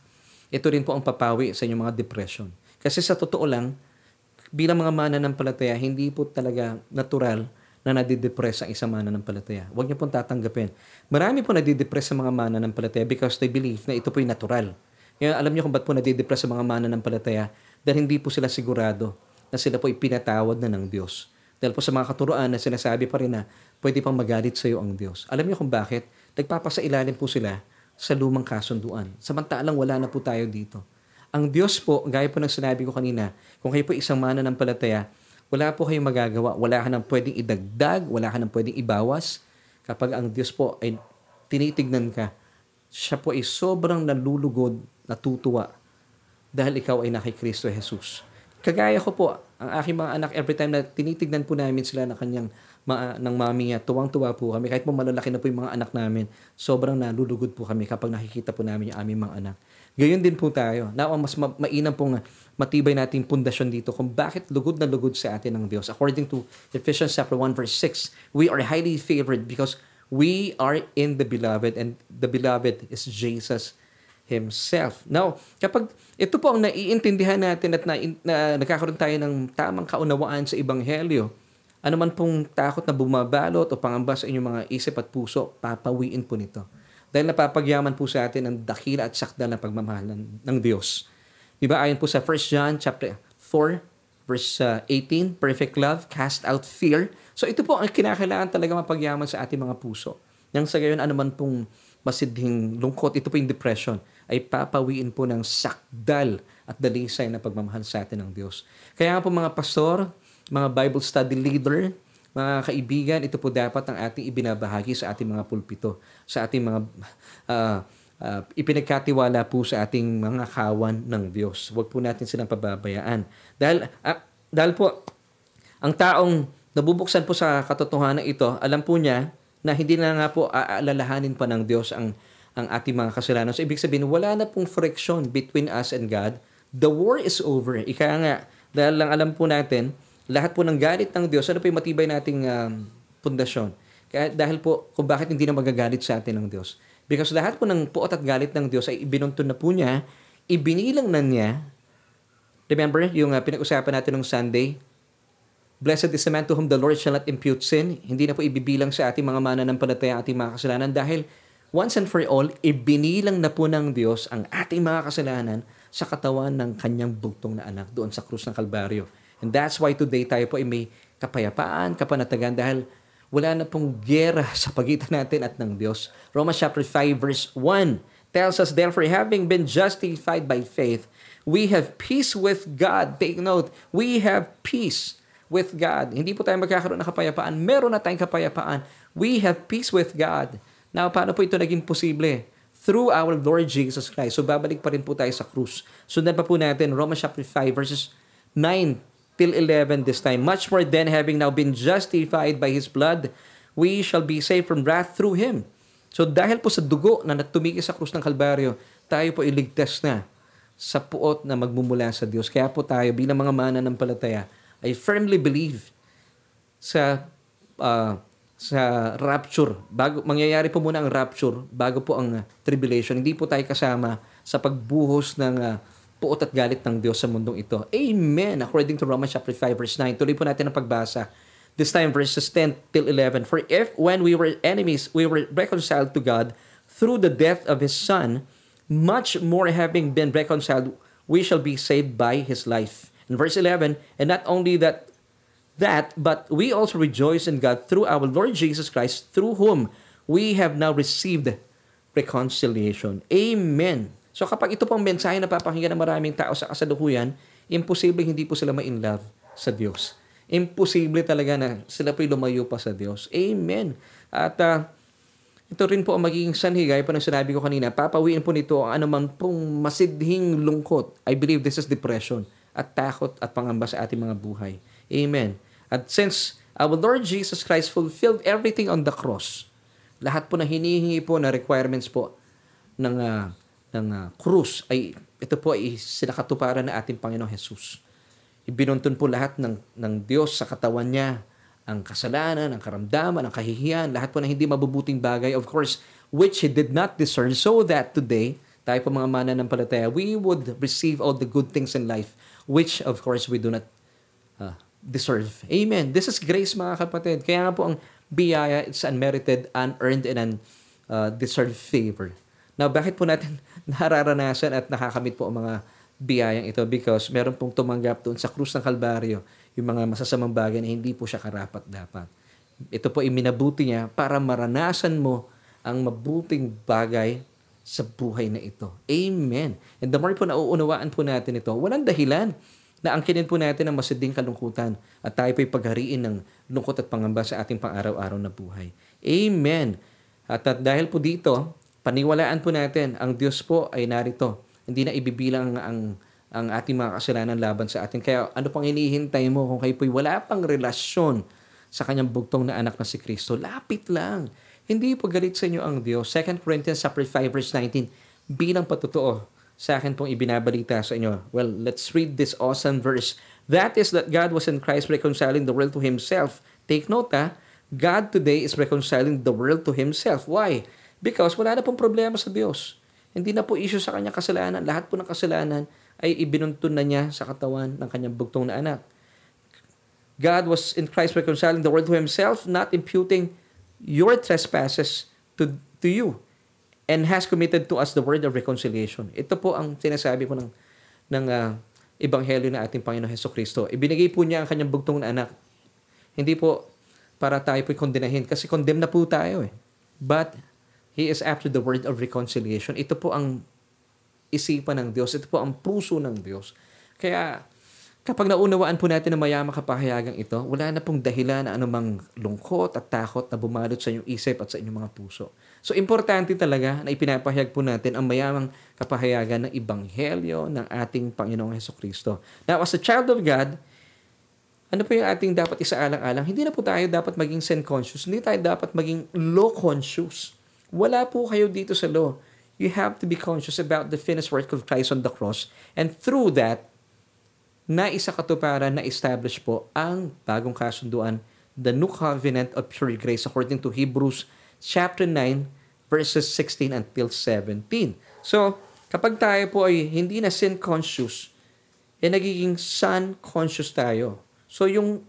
Ito rin po ang papawi sa inyong mga depression. Kasi sa totoo lang, bilang mga mananampalataya, hindi po talaga natural na nadidepress ang isang mananampalataya. Huwag niyo pong tatanggapin. Marami po nadidepress sa mga mananampalataya because they believe na ito po yung natural. Kaya alam niyo kung ba't po nadidepress sa mga mananampalataya? Dahil hindi po sila sigurado na sila po ipinatawad na ng Diyos. Dahil po sa mga katuroan na sinasabi pa rin na pwede pang magalit sa iyo ang Diyos. Alam niyo kung bakit? Nagpapasailalim po sila sa lumang kasunduan. Samantalang wala na po tayo dito. Ang Diyos po, gaya po ng sinabi ko kanina, kung kayo po isang mananampalataya, wala po kayong magagawa. Wala ka nang pwedeng idagdag, wala ka nang pwedeng ibawas. Kapag ang Diyos po ay tinitignan ka, siya po ay sobrang nalulugod natutuwa dahil ikaw ay nakay Kristo Jesus. Kagaya ko po, ang aking mga anak, every time na tinitignan po namin sila na kanyang ma- ng mami niya, tuwang-tuwa po kami. Kahit po malalaki na po yung mga anak namin, sobrang nalulugod po kami kapag nakikita po namin yung aming mga anak. Gayon din po tayo. Ang mas ma- mainam pong matibay nating pundasyon dito kung bakit lugod na lugod sa atin ng Diyos. According to Ephesians chapter 1 verse 6, we are highly favored because we are in the beloved and the beloved is Jesus himself. Now, kapag ito po ang naiintindihan natin at na, na, nagkakaroon tayo ng tamang kaunawaan sa Ebanghelyo, ano man pong takot na bumabalot o pangamba sa inyong mga isip at puso, papawiin po nito. Dahil napapagyaman po sa atin ang dakila at sakdal na pagmamahal ng, Diyos. Di ba? Ayon po sa 1 John chapter 4, verse uh, 18, perfect love, cast out fear. So ito po ang kinakailangan talaga mapagyaman sa ating mga puso. Nang sa gayon, ano man pong masidhing lungkot, ito po yung depression, ay papawiin po ng sakdal at dalisay na pagmamahal sa atin ng Diyos. Kaya po mga pastor, mga Bible study leader, mga kaibigan, ito po dapat ang ating ibinabahagi sa ating mga pulpito, sa ating mga uh, uh, ipinagkatiwala po sa ating mga kawan ng Diyos. Huwag po natin silang pababayaan. Dahil, uh, dahil po, ang taong nabubuksan po sa katotohanan ito, alam po niya na hindi na nga po aalalahanin pa ng Diyos ang ang ating mga kasalanan. So, ibig sabihin, wala na pong friction between us and God. The war is over. Ika nga, dahil lang alam po natin, lahat po ng galit ng Diyos, ano po yung matibay nating um, pundasyon? Kaya dahil po, kung bakit hindi na magagalit sa atin ng Diyos. Because lahat po ng puot at galit ng Diyos ay ibinuntun na po niya, ibinilang na niya, remember yung uh, pinag-usapan natin nung Sunday, Blessed is the man to whom the Lord shall not impute sin. Hindi na po ibibilang sa ating mga mananampalataya, ating mga kasalanan dahil once and for all, ibinilang na po ng Diyos ang ating mga kasalanan sa katawan ng kanyang bugtong na anak doon sa krus ng Kalbaryo. And that's why today tayo po ay may kapayapaan, kapanatagan dahil wala na pong gera sa pagitan natin at ng Diyos. Romans chapter 5 verse 1 tells us, Therefore, having been justified by faith, we have peace with God. Take note, we have peace with God. Hindi po tayo magkakaroon ng kapayapaan. Meron na tayong kapayapaan. We have peace with God. Now, paano po ito naging posible? Through our Lord Jesus Christ. So, babalik pa rin po tayo sa krus. Sundan pa po natin, Romans chapter 5, verses 9 till 11 this time. Much more than having now been justified by His blood, we shall be saved from wrath through Him. So, dahil po sa dugo na natumiki sa krus ng Kalbaryo, tayo po iligtas na sa puot na magmumula sa Diyos. Kaya po tayo bilang mga mananampalataya, I firmly believe sa uh, sa rapture. Bago mangyayari po muna ang rapture bago po ang tribulation. Hindi po tayo kasama sa pagbuhos ng uh, puot at galit ng Diyos sa mundong ito. Amen. According to Romans chapter 5 verse 9. Tuloy po natin ang pagbasa. This time verses 10 till 11. For if when we were enemies, we were reconciled to God through the death of His Son, much more having been reconciled, we shall be saved by His life. In verse 11, and not only that that, but we also rejoice in God through our Lord Jesus Christ, through whom we have now received reconciliation. Amen. So kapag ito pong mensahe na papakinggan ng maraming tao sa kasalukuyan, imposible hindi po sila ma-in love sa Diyos. Imposible talaga na sila po'y lumayo pa sa Diyos. Amen. At uh, ito rin po ang magiging sanhi, gaya pa ng sinabi ko kanina, papawiin po nito ang anuman pong masidhing lungkot. I believe this is depression at takot at pangamba sa ating mga buhay. Amen. At since our Lord Jesus Christ fulfilled everything on the cross, lahat po na hinihingi po na requirements po ng uh, ng uh, krus ay ito po ay sinakatuparan ng ating Panginoong Jesus. Ibinuntun po lahat ng, ng Diyos sa katawan niya, ang kasalanan, ang karamdaman, ang kahihiyan, lahat po na hindi mabubuting bagay, of course, which He did not deserve, so that today, tayo po mga mana ng palataya, we would receive all the good things in life, which of course we do not uh, deserve. Amen. This is grace mga kapatid. Kaya nga po ang biyaya, it's unmerited, unearned, and undeserved uh, favor. Now, bakit po natin nararanasan at nakakamit po ang mga biyayang ito? Because meron pong tumanggap doon sa krus ng Kalbaryo yung mga masasamang bagay na hindi po siya karapat-dapat. Ito po iminabuti niya para maranasan mo ang mabuting bagay sa buhay na ito. Amen. And the more po nauunawaan po natin ito, walang dahilan na angkinin po natin ang masiding kalungkutan at tayo po'y paghariin ng lungkot at pangamba sa ating pang-araw-araw na buhay. Amen. At, at dahil po dito, paniwalaan po natin, ang Diyos po ay narito Hindi na ibibilang ang ang ating mga kasalanan laban sa atin. Kaya ano pang hinihintay mo kung kayo po'y wala pang relasyon sa kanyang bugtong na anak na si Kristo? Lapit lang. Hindi po galit sa inyo ang Diyos. 2 Corinthians chapter 5 verse 19 bilang patotoo sa akin pong ibinabalita sa inyo. Well, let's read this awesome verse. That is that God was in Christ reconciling the world to Himself. Take note ha, God today is reconciling the world to Himself. Why? Because wala na pong problema sa Diyos. Hindi na po issue sa kanyang kasalanan. Lahat po ng kasalanan ay ibinuntun na niya sa katawan ng kanyang bugtong na anak. God was in Christ reconciling the world to Himself, not imputing your trespasses to, to you and has committed to us the word of reconciliation. Ito po ang sinasabi po ng, ng uh, Ebanghelyo na ating Panginoon Heso Kristo. Ibinigay po niya ang kanyang bugtong na anak. Hindi po para tayo po'y kondenahin kasi condemn na po tayo eh. But He is after the word of reconciliation. Ito po ang isipan ng Diyos. Ito po ang puso ng Diyos. Kaya kapag naunawaan po natin ang mayamang kapahayagang ito, wala na pong dahilan na anumang lungkot at takot na bumalot sa inyong isip at sa inyong mga puso. So, importante talaga na ipinapahayag po natin ang mayamang kapahayagan ng Ibanghelyo ng ating Panginoong Heso Kristo. Now, as a child of God, ano po yung ating dapat isaalang-alang? Hindi na po tayo dapat maging sin-conscious. Hindi tayo dapat maging law-conscious. Wala po kayo dito sa law. You have to be conscious about the finished work of Christ on the cross. And through that, na isa katuparan na establish po ang bagong kasunduan, the new covenant of pure grace according to Hebrews chapter 9 verses 16 until 17. So, kapag tayo po ay hindi na sin conscious, eh nagiging son conscious tayo. So, yung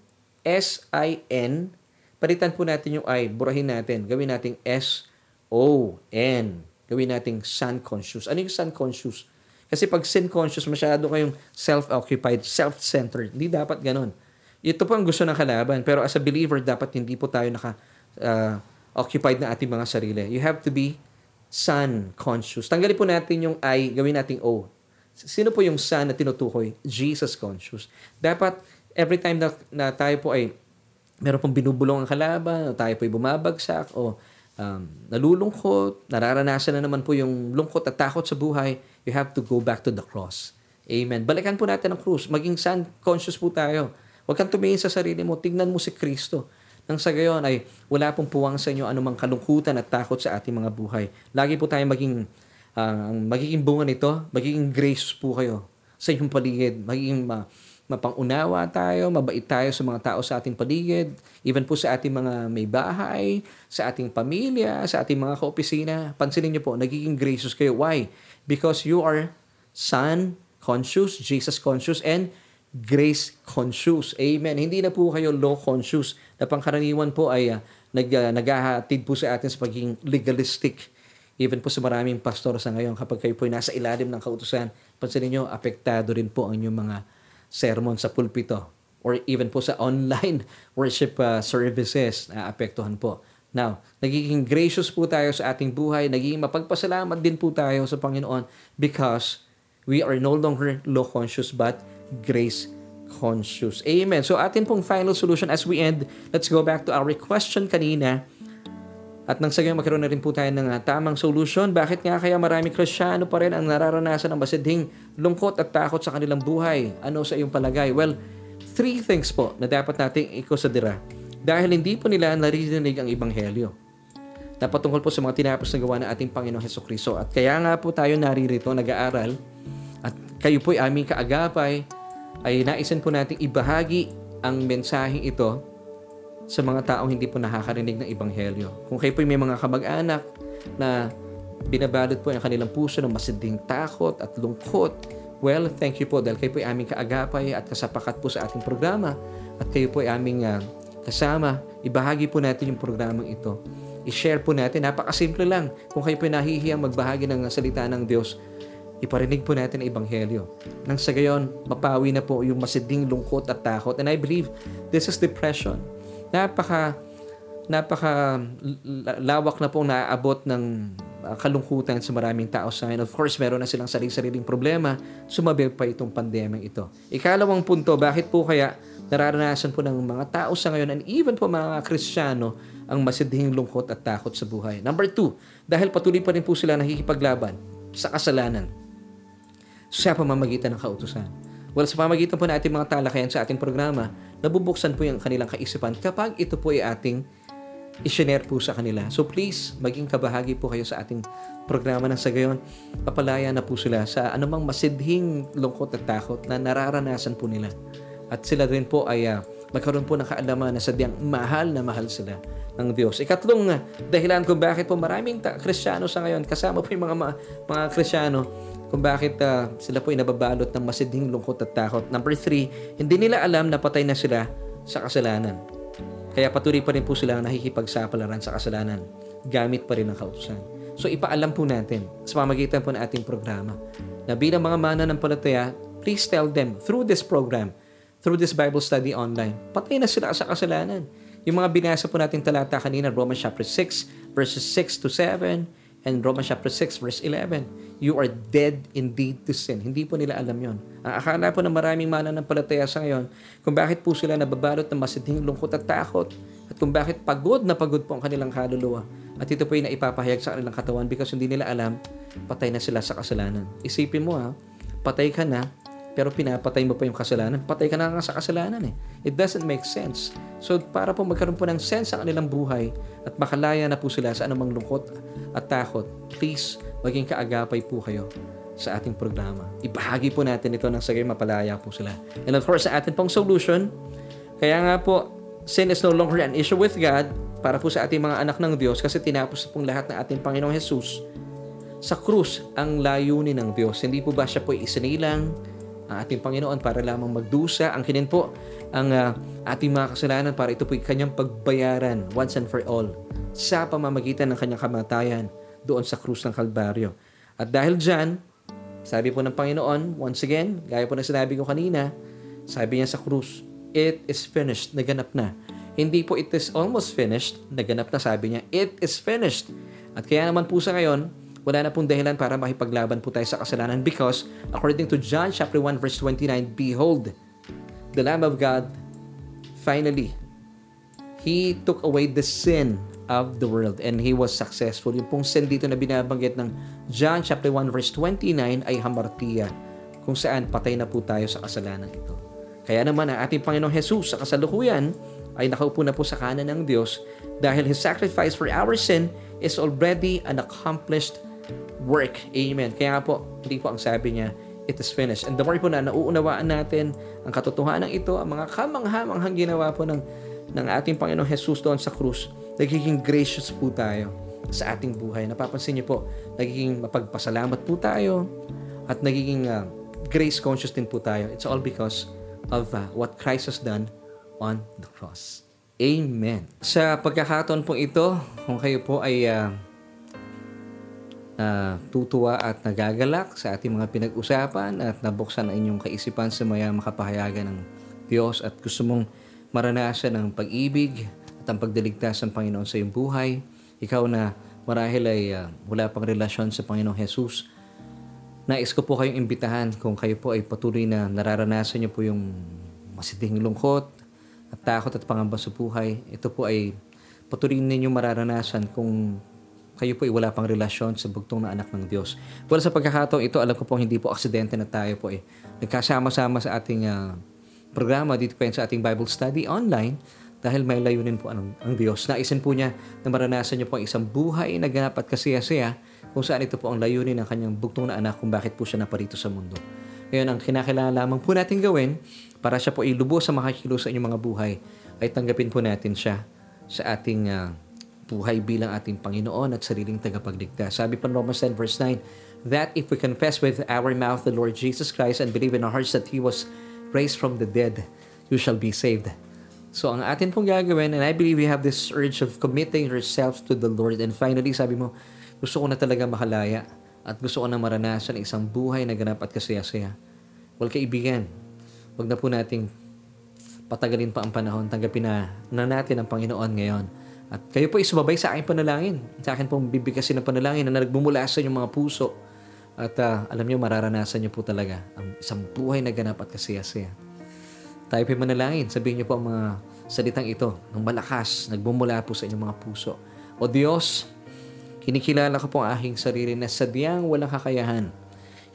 S-I-N, palitan po natin yung I, burahin natin, gawin nating S O-N. Gawin nating sun conscious. Ano yung sun conscious? Kasi pag sin conscious, masyado kayong self-occupied, self-centered. Hindi dapat ganun. Ito po ang gusto ng kalaban. Pero as a believer, dapat hindi po tayo naka uh, occupied na ating mga sarili. You have to be sun conscious. Tanggalin po natin yung I, gawin nating O. Sino po yung sun na tinutukoy? Jesus conscious. Dapat every time na, na tayo po ay meron pong binubulong ang kalaban, o tayo po ay bumabagsak, o um, nalulungkot, nararanasan na naman po yung lungkot at takot sa buhay, you have to go back to the cross. Amen. Balikan po natin ang cross. Maging sun conscious po tayo. Huwag kang tumingin sa sarili mo. Tingnan mo si Kristo. Nang sa gayon ay wala pong puwang sa inyo anumang kalungkutan at takot sa ating mga buhay. Lagi po tayo maging, uh, magiging bunga nito, magiging grace po kayo sa inyong paligid. Magiging uh, mapangunawa tayo, mabait tayo sa mga tao sa ating paligid, even po sa ating mga may bahay, sa ating pamilya, sa ating mga kaopisina. Pansinin niyo po, nagiging gracious kayo. Why? Because you are Son conscious, Jesus conscious, and grace conscious. Amen. Hindi na po kayo law conscious na pangkaraniwan po ay uh, nag, uh, po sa atin sa pagiging legalistic. Even po sa maraming pastor sa ngayon, kapag kayo po ay nasa ilalim ng kautusan, pansinin niyo, apektado rin po ang inyong mga sermon sa pulpito or even po sa online worship uh, services na apektuhan po. Now, nagiging gracious po tayo sa ating buhay, nagiging mapagpasalamat din po tayo sa Panginoon because we are no longer law conscious but grace conscious. Amen. So atin pong final solution as we end, let's go back to our question kanina at nang sa gayon, magkaroon na rin po tayo ng uh, tamang solution. Bakit nga kaya marami Krisyano pa rin ang nararanasan ng masidhing lungkot at takot sa kanilang buhay? Ano sa iyong palagay? Well, three things po na dapat nating ikosadira. Dahil hindi po nila naririnig ang Ibanghelyo. Napatungkol po sa mga tinapos na gawa ng ating Panginoong Heso Kristo. At kaya nga po tayo naririto, nag-aaral, at kayo po'y aming kaagapay, ay naisan po nating ibahagi ang mensaheng ito sa mga taong hindi po nakakarinig ng Ebanghelyo. Kung kayo po may mga kamag-anak na binabalot po ang kanilang puso ng masiding takot at lungkot, well, thank you po dahil kayo po ay aming kaagapay at kasapakat po sa ating programa at kayo po ay aming uh, kasama. Ibahagi po natin yung programang ito. I-share po natin. Napakasimple lang. Kung kayo po ay nahihiyang magbahagi ng salita ng Diyos, iparinig po natin ang Ebanghelyo. Nang sa gayon, mapawi na po yung masiding lungkot at takot. And I believe this is depression napaka napaka lawak na pong naaabot ng uh, kalungkutan sa maraming tao sa akin. Of course, meron na silang sarili-sariling problema. Sumabi pa itong pandemyang ito. Ikalawang punto, bakit po kaya nararanasan po ng mga tao sa ngayon and even po mga Kristiyano ang masidhing lungkot at takot sa buhay. Number two, dahil patuloy pa rin po sila nakikipaglaban sa kasalanan. sa pamamagitan ng kautusan. Well, sa pamamagitan po natin mga talakayan sa ating programa, nabubuksan po yung kanilang kaisipan kapag ito po ay ating i-share po sa kanila. So please, maging kabahagi po kayo sa ating programa ng sa gayon. Papalaya na po sila sa anumang masidhing lungkot at takot na nararanasan po nila. At sila rin po ay uh, magkaroon po ng kaalaman na sadyang mahal na mahal sila ng Diyos. Ikatlong uh, dahilan kung bakit po maraming ta- Kristiyano sa ngayon, kasama po yung mga, ma- mga Kristiyano, kung bakit uh, sila po ay nababalot ng masidhing lungkot at takot. Number three, hindi nila alam na patay na sila sa kasalanan. Kaya patuloy pa rin po sila nakikipagsapalaran sa kasalanan gamit pa rin ang kautusan. So ipaalam po natin sa pamagitan po ng ating programa na bilang mga mana ng palataya, please tell them through this program, through this Bible study online, patay na sila sa kasalanan. Yung mga binasa po nating talata kanina, Romans chapter 6, verses 6 to 7, and Romans chapter 6, verse 11, you are dead indeed to sin. Hindi po nila alam yon. Ang akala po ng maraming mananampalataya sa ngayon kung bakit po sila nababalot ng masidhing lungkot at takot at kung bakit pagod na pagod po ang kanilang kaluluwa. At ito po yung naipapahayag sa kanilang katawan because hindi nila alam, patay na sila sa kasalanan. Isipin mo ha, patay ka na, pero pinapatay mo pa yung kasalanan. Patay ka na nga sa kasalanan eh. It doesn't make sense. So para po magkaroon po ng sense sa kanilang buhay at makalaya na po sila sa anumang lungkot at takot, please maging kaagapay po kayo sa ating programa. Ibahagi po natin ito ng sagay mapalaya po sila. And of course, sa ating pong solution, kaya nga po, sin is no longer an issue with God para po sa ating mga anak ng Diyos kasi tinapos pong lahat ng ating Panginoong Jesus sa krus ang layunin ng Diyos. Hindi po ba siya po isinilang ang ating Panginoon para lamang magdusa ang kinin po ang uh, ating mga kasalanan para ito po kanyang pagbayaran once and for all sa pamamagitan ng kanyang kamatayan doon sa krus ng Kalbaryo. At dahil dyan, sabi po ng Panginoon, once again, gaya po na sinabi ko kanina, sabi niya sa krus, it is finished, naganap na. Hindi po it is almost finished, naganap na sabi niya, it is finished. At kaya naman po sa ngayon, wala na pong dahilan para makipaglaban po tayo sa kasalanan because according to John chapter 1 verse 29, Behold, the Lamb of God, finally, He took away the sin of the world and He was successful. Yung pong sin dito na binabanggit ng John chapter 1 verse 29 ay hamartia kung saan patay na po tayo sa kasalanan ito. Kaya naman ang ating Panginoong Jesus sa kasalukuyan ay nakaupo na po sa kanan ng Diyos dahil His sacrifice for our sin is already an accomplished work. Amen. Kaya po, hindi po ang sabi niya, it is finished. And the more po na nauunawaan natin ang katotohanan ito, ang mga kamanghamanghang ginawa po ng, ng ating Panginoong Jesus doon sa krus, nagiging gracious po tayo sa ating buhay. Napapansin niyo po, nagiging mapagpasalamat po tayo at nagiging uh, grace conscious din po tayo. It's all because of uh, what Christ has done on the cross. Amen. Sa pagkakataon po ito, kung kayo po ay uh, uh, tutuwa at nagagalak sa ating mga pinag-usapan at nabuksan ang inyong kaisipan sa maya makapahayagan ng Diyos at gusto mong maranasan ang pag-ibig ang pagdaligtas ng Panginoon sa iyong buhay. Ikaw na marahil ay uh, wala pang relasyon sa Panginoong Jesus. Nais ko po kayong imbitahan kung kayo po ay patuloy na nararanasan niyo po yung masiding lungkot at takot at pangamba sa buhay. Ito po ay patuloy ninyo mararanasan kung kayo po ay wala pang relasyon sa bugtong na anak ng Diyos. Well, sa pagkakataong ito, alam ko po hindi po aksidente na tayo po eh. Nagkasama-sama sa ating uh, programa dito po sa ating Bible study online dahil may layunin po ang, ang Diyos. Naisin po niya na maranasan niyo po ang isang buhay na ganap at kasaya-saya kung saan ito po ang layunin ng kanyang bugtong na anak kung bakit po siya naparito sa mundo. Ngayon, ang kinakailangan lamang po natin gawin para siya po ay lubos sa makakilo sa inyong mga buhay ay tanggapin po natin siya sa ating uh, buhay bilang ating Panginoon at sariling tagapagligtas. Sabi pa Romans 10 verse 9, that if we confess with our mouth the Lord Jesus Christ and believe in our hearts that He was raised from the dead, you shall be saved. So, ang atin pong gagawin, and I believe we have this urge of committing yourself to the Lord. And finally, sabi mo, gusto ko na talaga makalaya at gusto ko na maranasan isang buhay na ganap at kasaya-saya. Well, kaibigan, wag na po nating patagalin pa ang panahon. Tanggapin na, na natin ang Panginoon ngayon at kayo po ay sumabay sa aking panalangin. Sa akin pong bibigkasin ng panalangin na nagmumula sa inyong mga puso. At uh, alam niyo, mararanasan niyo po talaga ang isang buhay na ganap at kasaya-saya. Tayo po manalangin. Sabihin niyo po ang mga salitang ito ng malakas, nagmumula po sa inyong mga puso. O Diyos, kinikilala ko po ang aking sarili na sadyang walang kakayahan,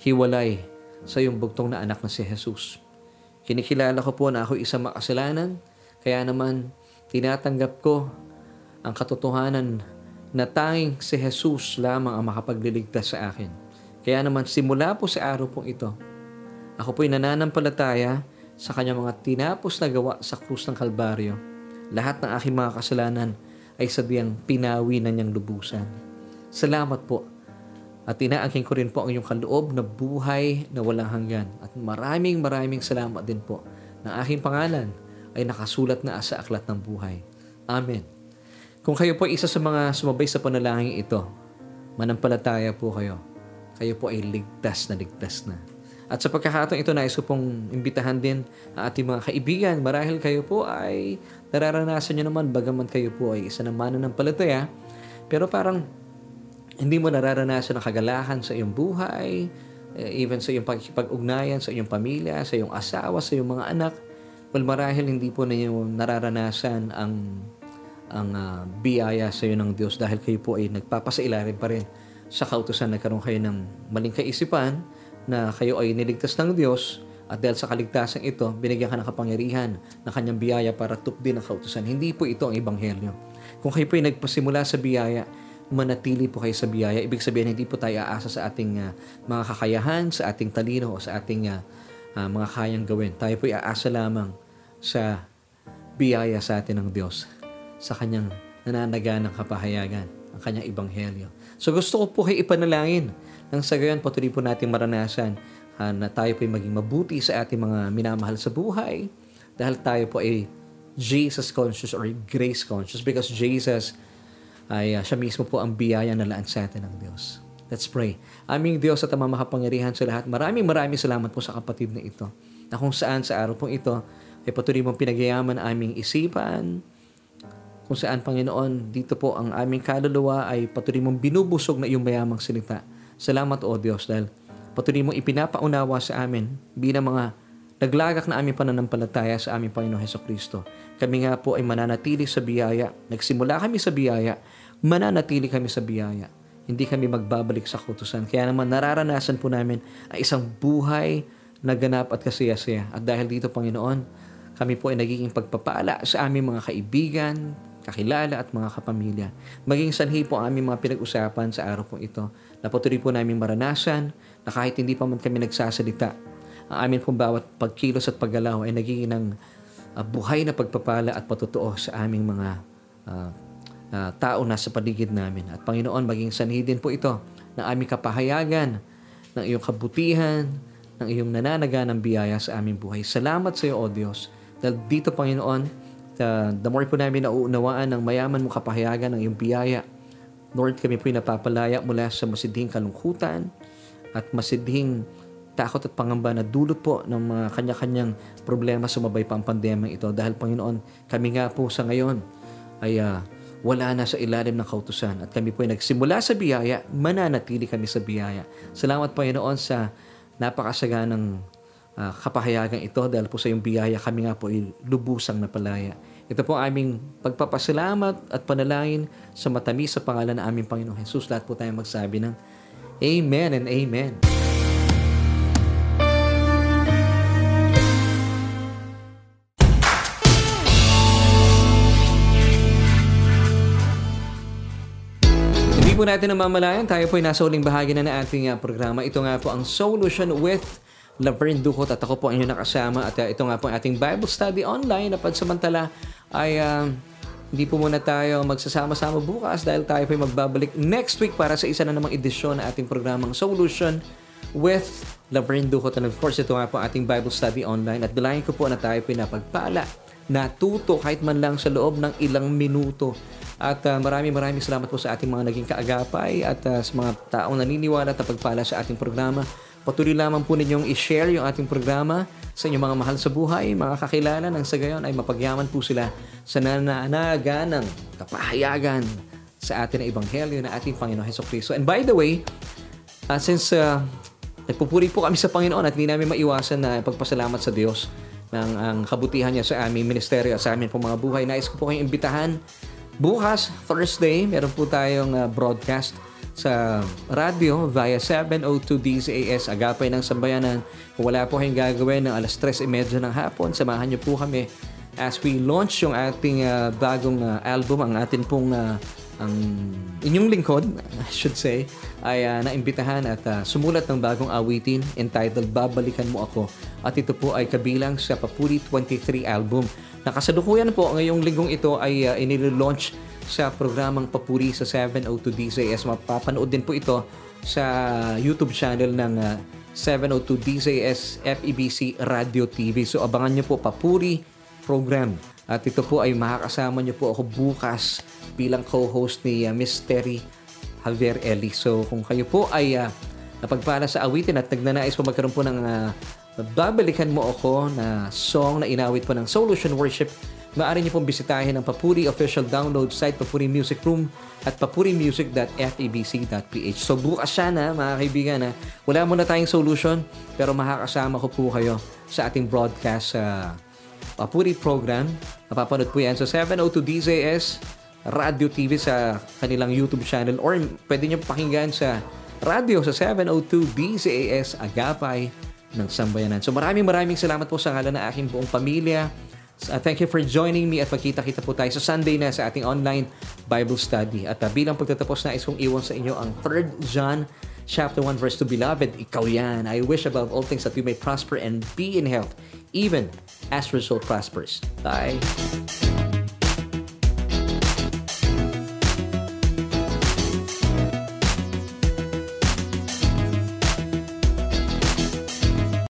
hiwalay sa iyong bugtong na anak na si Jesus. Kinikilala ko po na ako isang makasalanan, kaya naman tinatanggap ko ang katotohanan na tanging si Jesus lamang ang makapagliligtas sa akin. Kaya naman simula po sa araw pong ito, ako po'y nananampalataya sa kanyang mga tinapos na gawa sa krus ng Kalbaryo. Lahat ng aking mga kasalanan ay sadyang pinawi na niyang lubusan. Salamat po. At inaangkin ko rin po ang iyong kaloob na buhay na walang hanggan. At maraming maraming salamat din po na aking pangalan ay nakasulat na sa aklat ng buhay. Amen. Kung kayo po isa sa mga sumabay sa panalangin ito, manampalataya po kayo. Kayo po ay ligtas na ligtas na. At sa pagkakataon ito, nais ko pong imbitahan din ang ating mga kaibigan. Marahil kayo po ay nararanasan nyo naman, bagaman kayo po ay isa ng mananampalataya, pero parang hindi mo nararanasan ang kagalahan sa iyong buhay, eh, even sa iyong pag-ugnayan, sa iyong pamilya, sa iyong asawa, sa iyong mga anak. Well, marahil hindi po ninyo nararanasan ang ang uh, biyaya sa iyo ng Diyos dahil kayo po ay nagpapasailalim pa rin sa kautusan. Nagkaroon kayo ng maling kaisipan, na kayo ay niligtas ng Diyos at dahil sa kaligtasan ito, binigyan ka ng kapangyarihan ng kanyang biyaya para tupdin ang kautusan. Hindi po ito ang ebanghelyo. Kung kayo po ay nagpasimula sa biyaya, manatili po kayo sa biyaya. Ibig sabihin, hindi po tayo aasa sa ating uh, mga kakayahan, sa ating talino, o sa ating uh, uh, mga kayang gawin. Tayo po ay aasa lamang sa biyaya sa atin ng Diyos, sa kanyang nananaga ng kapahayagan, ang kanyang ebanghelyo. So gusto ko po kayo ipanalangin nang sa gayon, patuloy po natin maranasan uh, na tayo po ay maging mabuti sa ating mga minamahal sa buhay dahil tayo po ay Jesus conscious or grace conscious because Jesus ay uh, siya mismo po ang biyaya na laan sa atin ng Diyos. Let's pray. Aming Diyos at amang makapangyarihan sa lahat, maraming maraming salamat po sa kapatid na ito na kung saan sa araw pong ito ay patuloy mong pinagyayaman aming isipan, kung saan, Panginoon, dito po ang aming kaluluwa ay patuloy mong binubusog na iyong mayamang salita Salamat o Diyos dahil patuloy mo ipinapaunawa sa amin bilang mga naglagak na aming pananampalataya sa aming Panginoon Heso Kristo. Kami nga po ay mananatili sa biyaya. Nagsimula kami sa biyaya, mananatili kami sa biyaya. Hindi kami magbabalik sa kutusan. Kaya naman nararanasan po namin ang isang buhay na ganap at kasiyasaya. At dahil dito, Panginoon, kami po ay nagiging pagpapala sa aming mga kaibigan, kakilala at mga kapamilya. Maging sanhi po ang aming mga pinag-usapan sa araw po ito na patuloy po namin maranasan na kahit hindi pa man kami nagsasalita, ang amin pong bawat pagkilos at paggalaw ay nagiging ng uh, buhay na pagpapala at patutuo sa aming mga uh, uh, tao na sa paligid namin. At Panginoon, maging sanhi din po ito ng aming kapahayagan, ng iyong kabutihan, ng iyong nananaga ng biyaya sa aming buhay. Salamat sa iyo, O Diyos. Dahil dito, Panginoon, the, the more po namin nauunawaan ng mayaman mo kapahayagan ng iyong biyaya, Lord, kami po'y napapalaya mula sa masidhing kalungkutan at masidhing takot at pangamba na dulot po ng mga kanya-kanyang problema sumabay pa ang pandemya ito. Dahil Panginoon, kami nga po sa ngayon ay uh, wala na sa ilalim ng kautusan at kami po ay nagsimula sa biyaya, mananatili kami sa biyaya. Salamat Panginoon sa napakasaganang uh, kapahayagan ito dahil po sa iyong biyaya kami nga po ay lubusang napalaya. Ito po aming pagpapasalamat at panalangin sa matamis sa pangalan ng aming Panginoong Jesus. Lahat po tayo magsabi ng Amen and Amen. Hindi po natin namamalayan, tayo po ay nasa uling bahagi na ng ating uh, programa. Ito nga po ang Solution with Laverne Ducot at ako po ang inyong nakasama at uh, ito nga po ang ating Bible study online na pansamantala ay uh, hindi po muna tayo magsasama-sama bukas dahil tayo po magbabalik next week para sa isa na namang edisyon ng ating programang Solution with Laverne Ducot. And of course, ito nga po ating Bible study online. At bilangin ko po na tayo po napagpala, natuto kahit man lang sa loob ng ilang minuto. At uh, maraming maraming salamat po sa ating mga naging kaagapay at uh, sa mga taong naniniwala at napagpala sa ating programa. Patuloy lamang po ninyong i-share yung ating programa sa inyong mga mahal sa buhay, mga kakilala nang sa gayon ay mapagyaman po sila sa nananaga ng kapahayagan sa atin na Ebanghelyo na ating Panginoon Heso Kristo. And by the way, uh, since uh, nagpupuri po kami sa Panginoon at hindi namin maiwasan na pagpasalamat sa Diyos ng ang kabutihan niya sa aming ministeryo at sa amin po mga buhay, nais ko po kayong imbitahan bukas, Thursday, meron po tayong uh, broadcast sa radyo via 702 DZAS Agapay ng Sambayanan. Kung wala po kayong gagawin ng alas 3.30 ng hapon, samahan niyo po kami as we launch yung ating uh, bagong uh, album, ang atin pong uh, ang inyong lingkod, I should say, ay uh, naimbitahan at uh, sumulat ng bagong awitin entitled Babalikan Mo Ako. At ito po ay kabilang sa Papuri 23 album. Nakasalukuyan po ngayong linggong ito ay uh, inililaunch sa programang Papuri sa 702 DZS. Mapapanood din po ito sa YouTube channel ng uh, 702 DZS FEBC Radio TV. So abangan nyo po Papuri program. At ito po ay makakasama nyo po ako bukas bilang co-host ni uh, Miss Terry Javier Eli. So kung kayo po ay uh, napagpala sa awitin at nagnanais po magkaroon po ng uh, babalikan mo ako na song na inawit po ng Solution Worship, maaari niyo pong bisitahin ang Papuri official download site, Papuri Music Room at papurimusic.febc.ph. So bukas siya na mga kaibigan na wala muna tayong solution pero makakasama ko po kayo sa ating broadcast sa uh, Papuri program. Napapanood po yan sa 702 DZS Radio TV sa kanilang YouTube channel or pwede nyo pakinggan sa radio sa 702 DZAS Agapay ng Sambayanan. So maraming maraming salamat po sa ngalan ng aking buong pamilya. Uh, thank you for joining me at magkita-kita po tayo sa Sunday na sa ating online Bible study. At uh, bilang pagtatapos na isong iwan sa inyo ang 3 John chapter 1 verse 2 Beloved, ikaw yan. I wish above all things that you may prosper and be in health even as result prospers. Bye.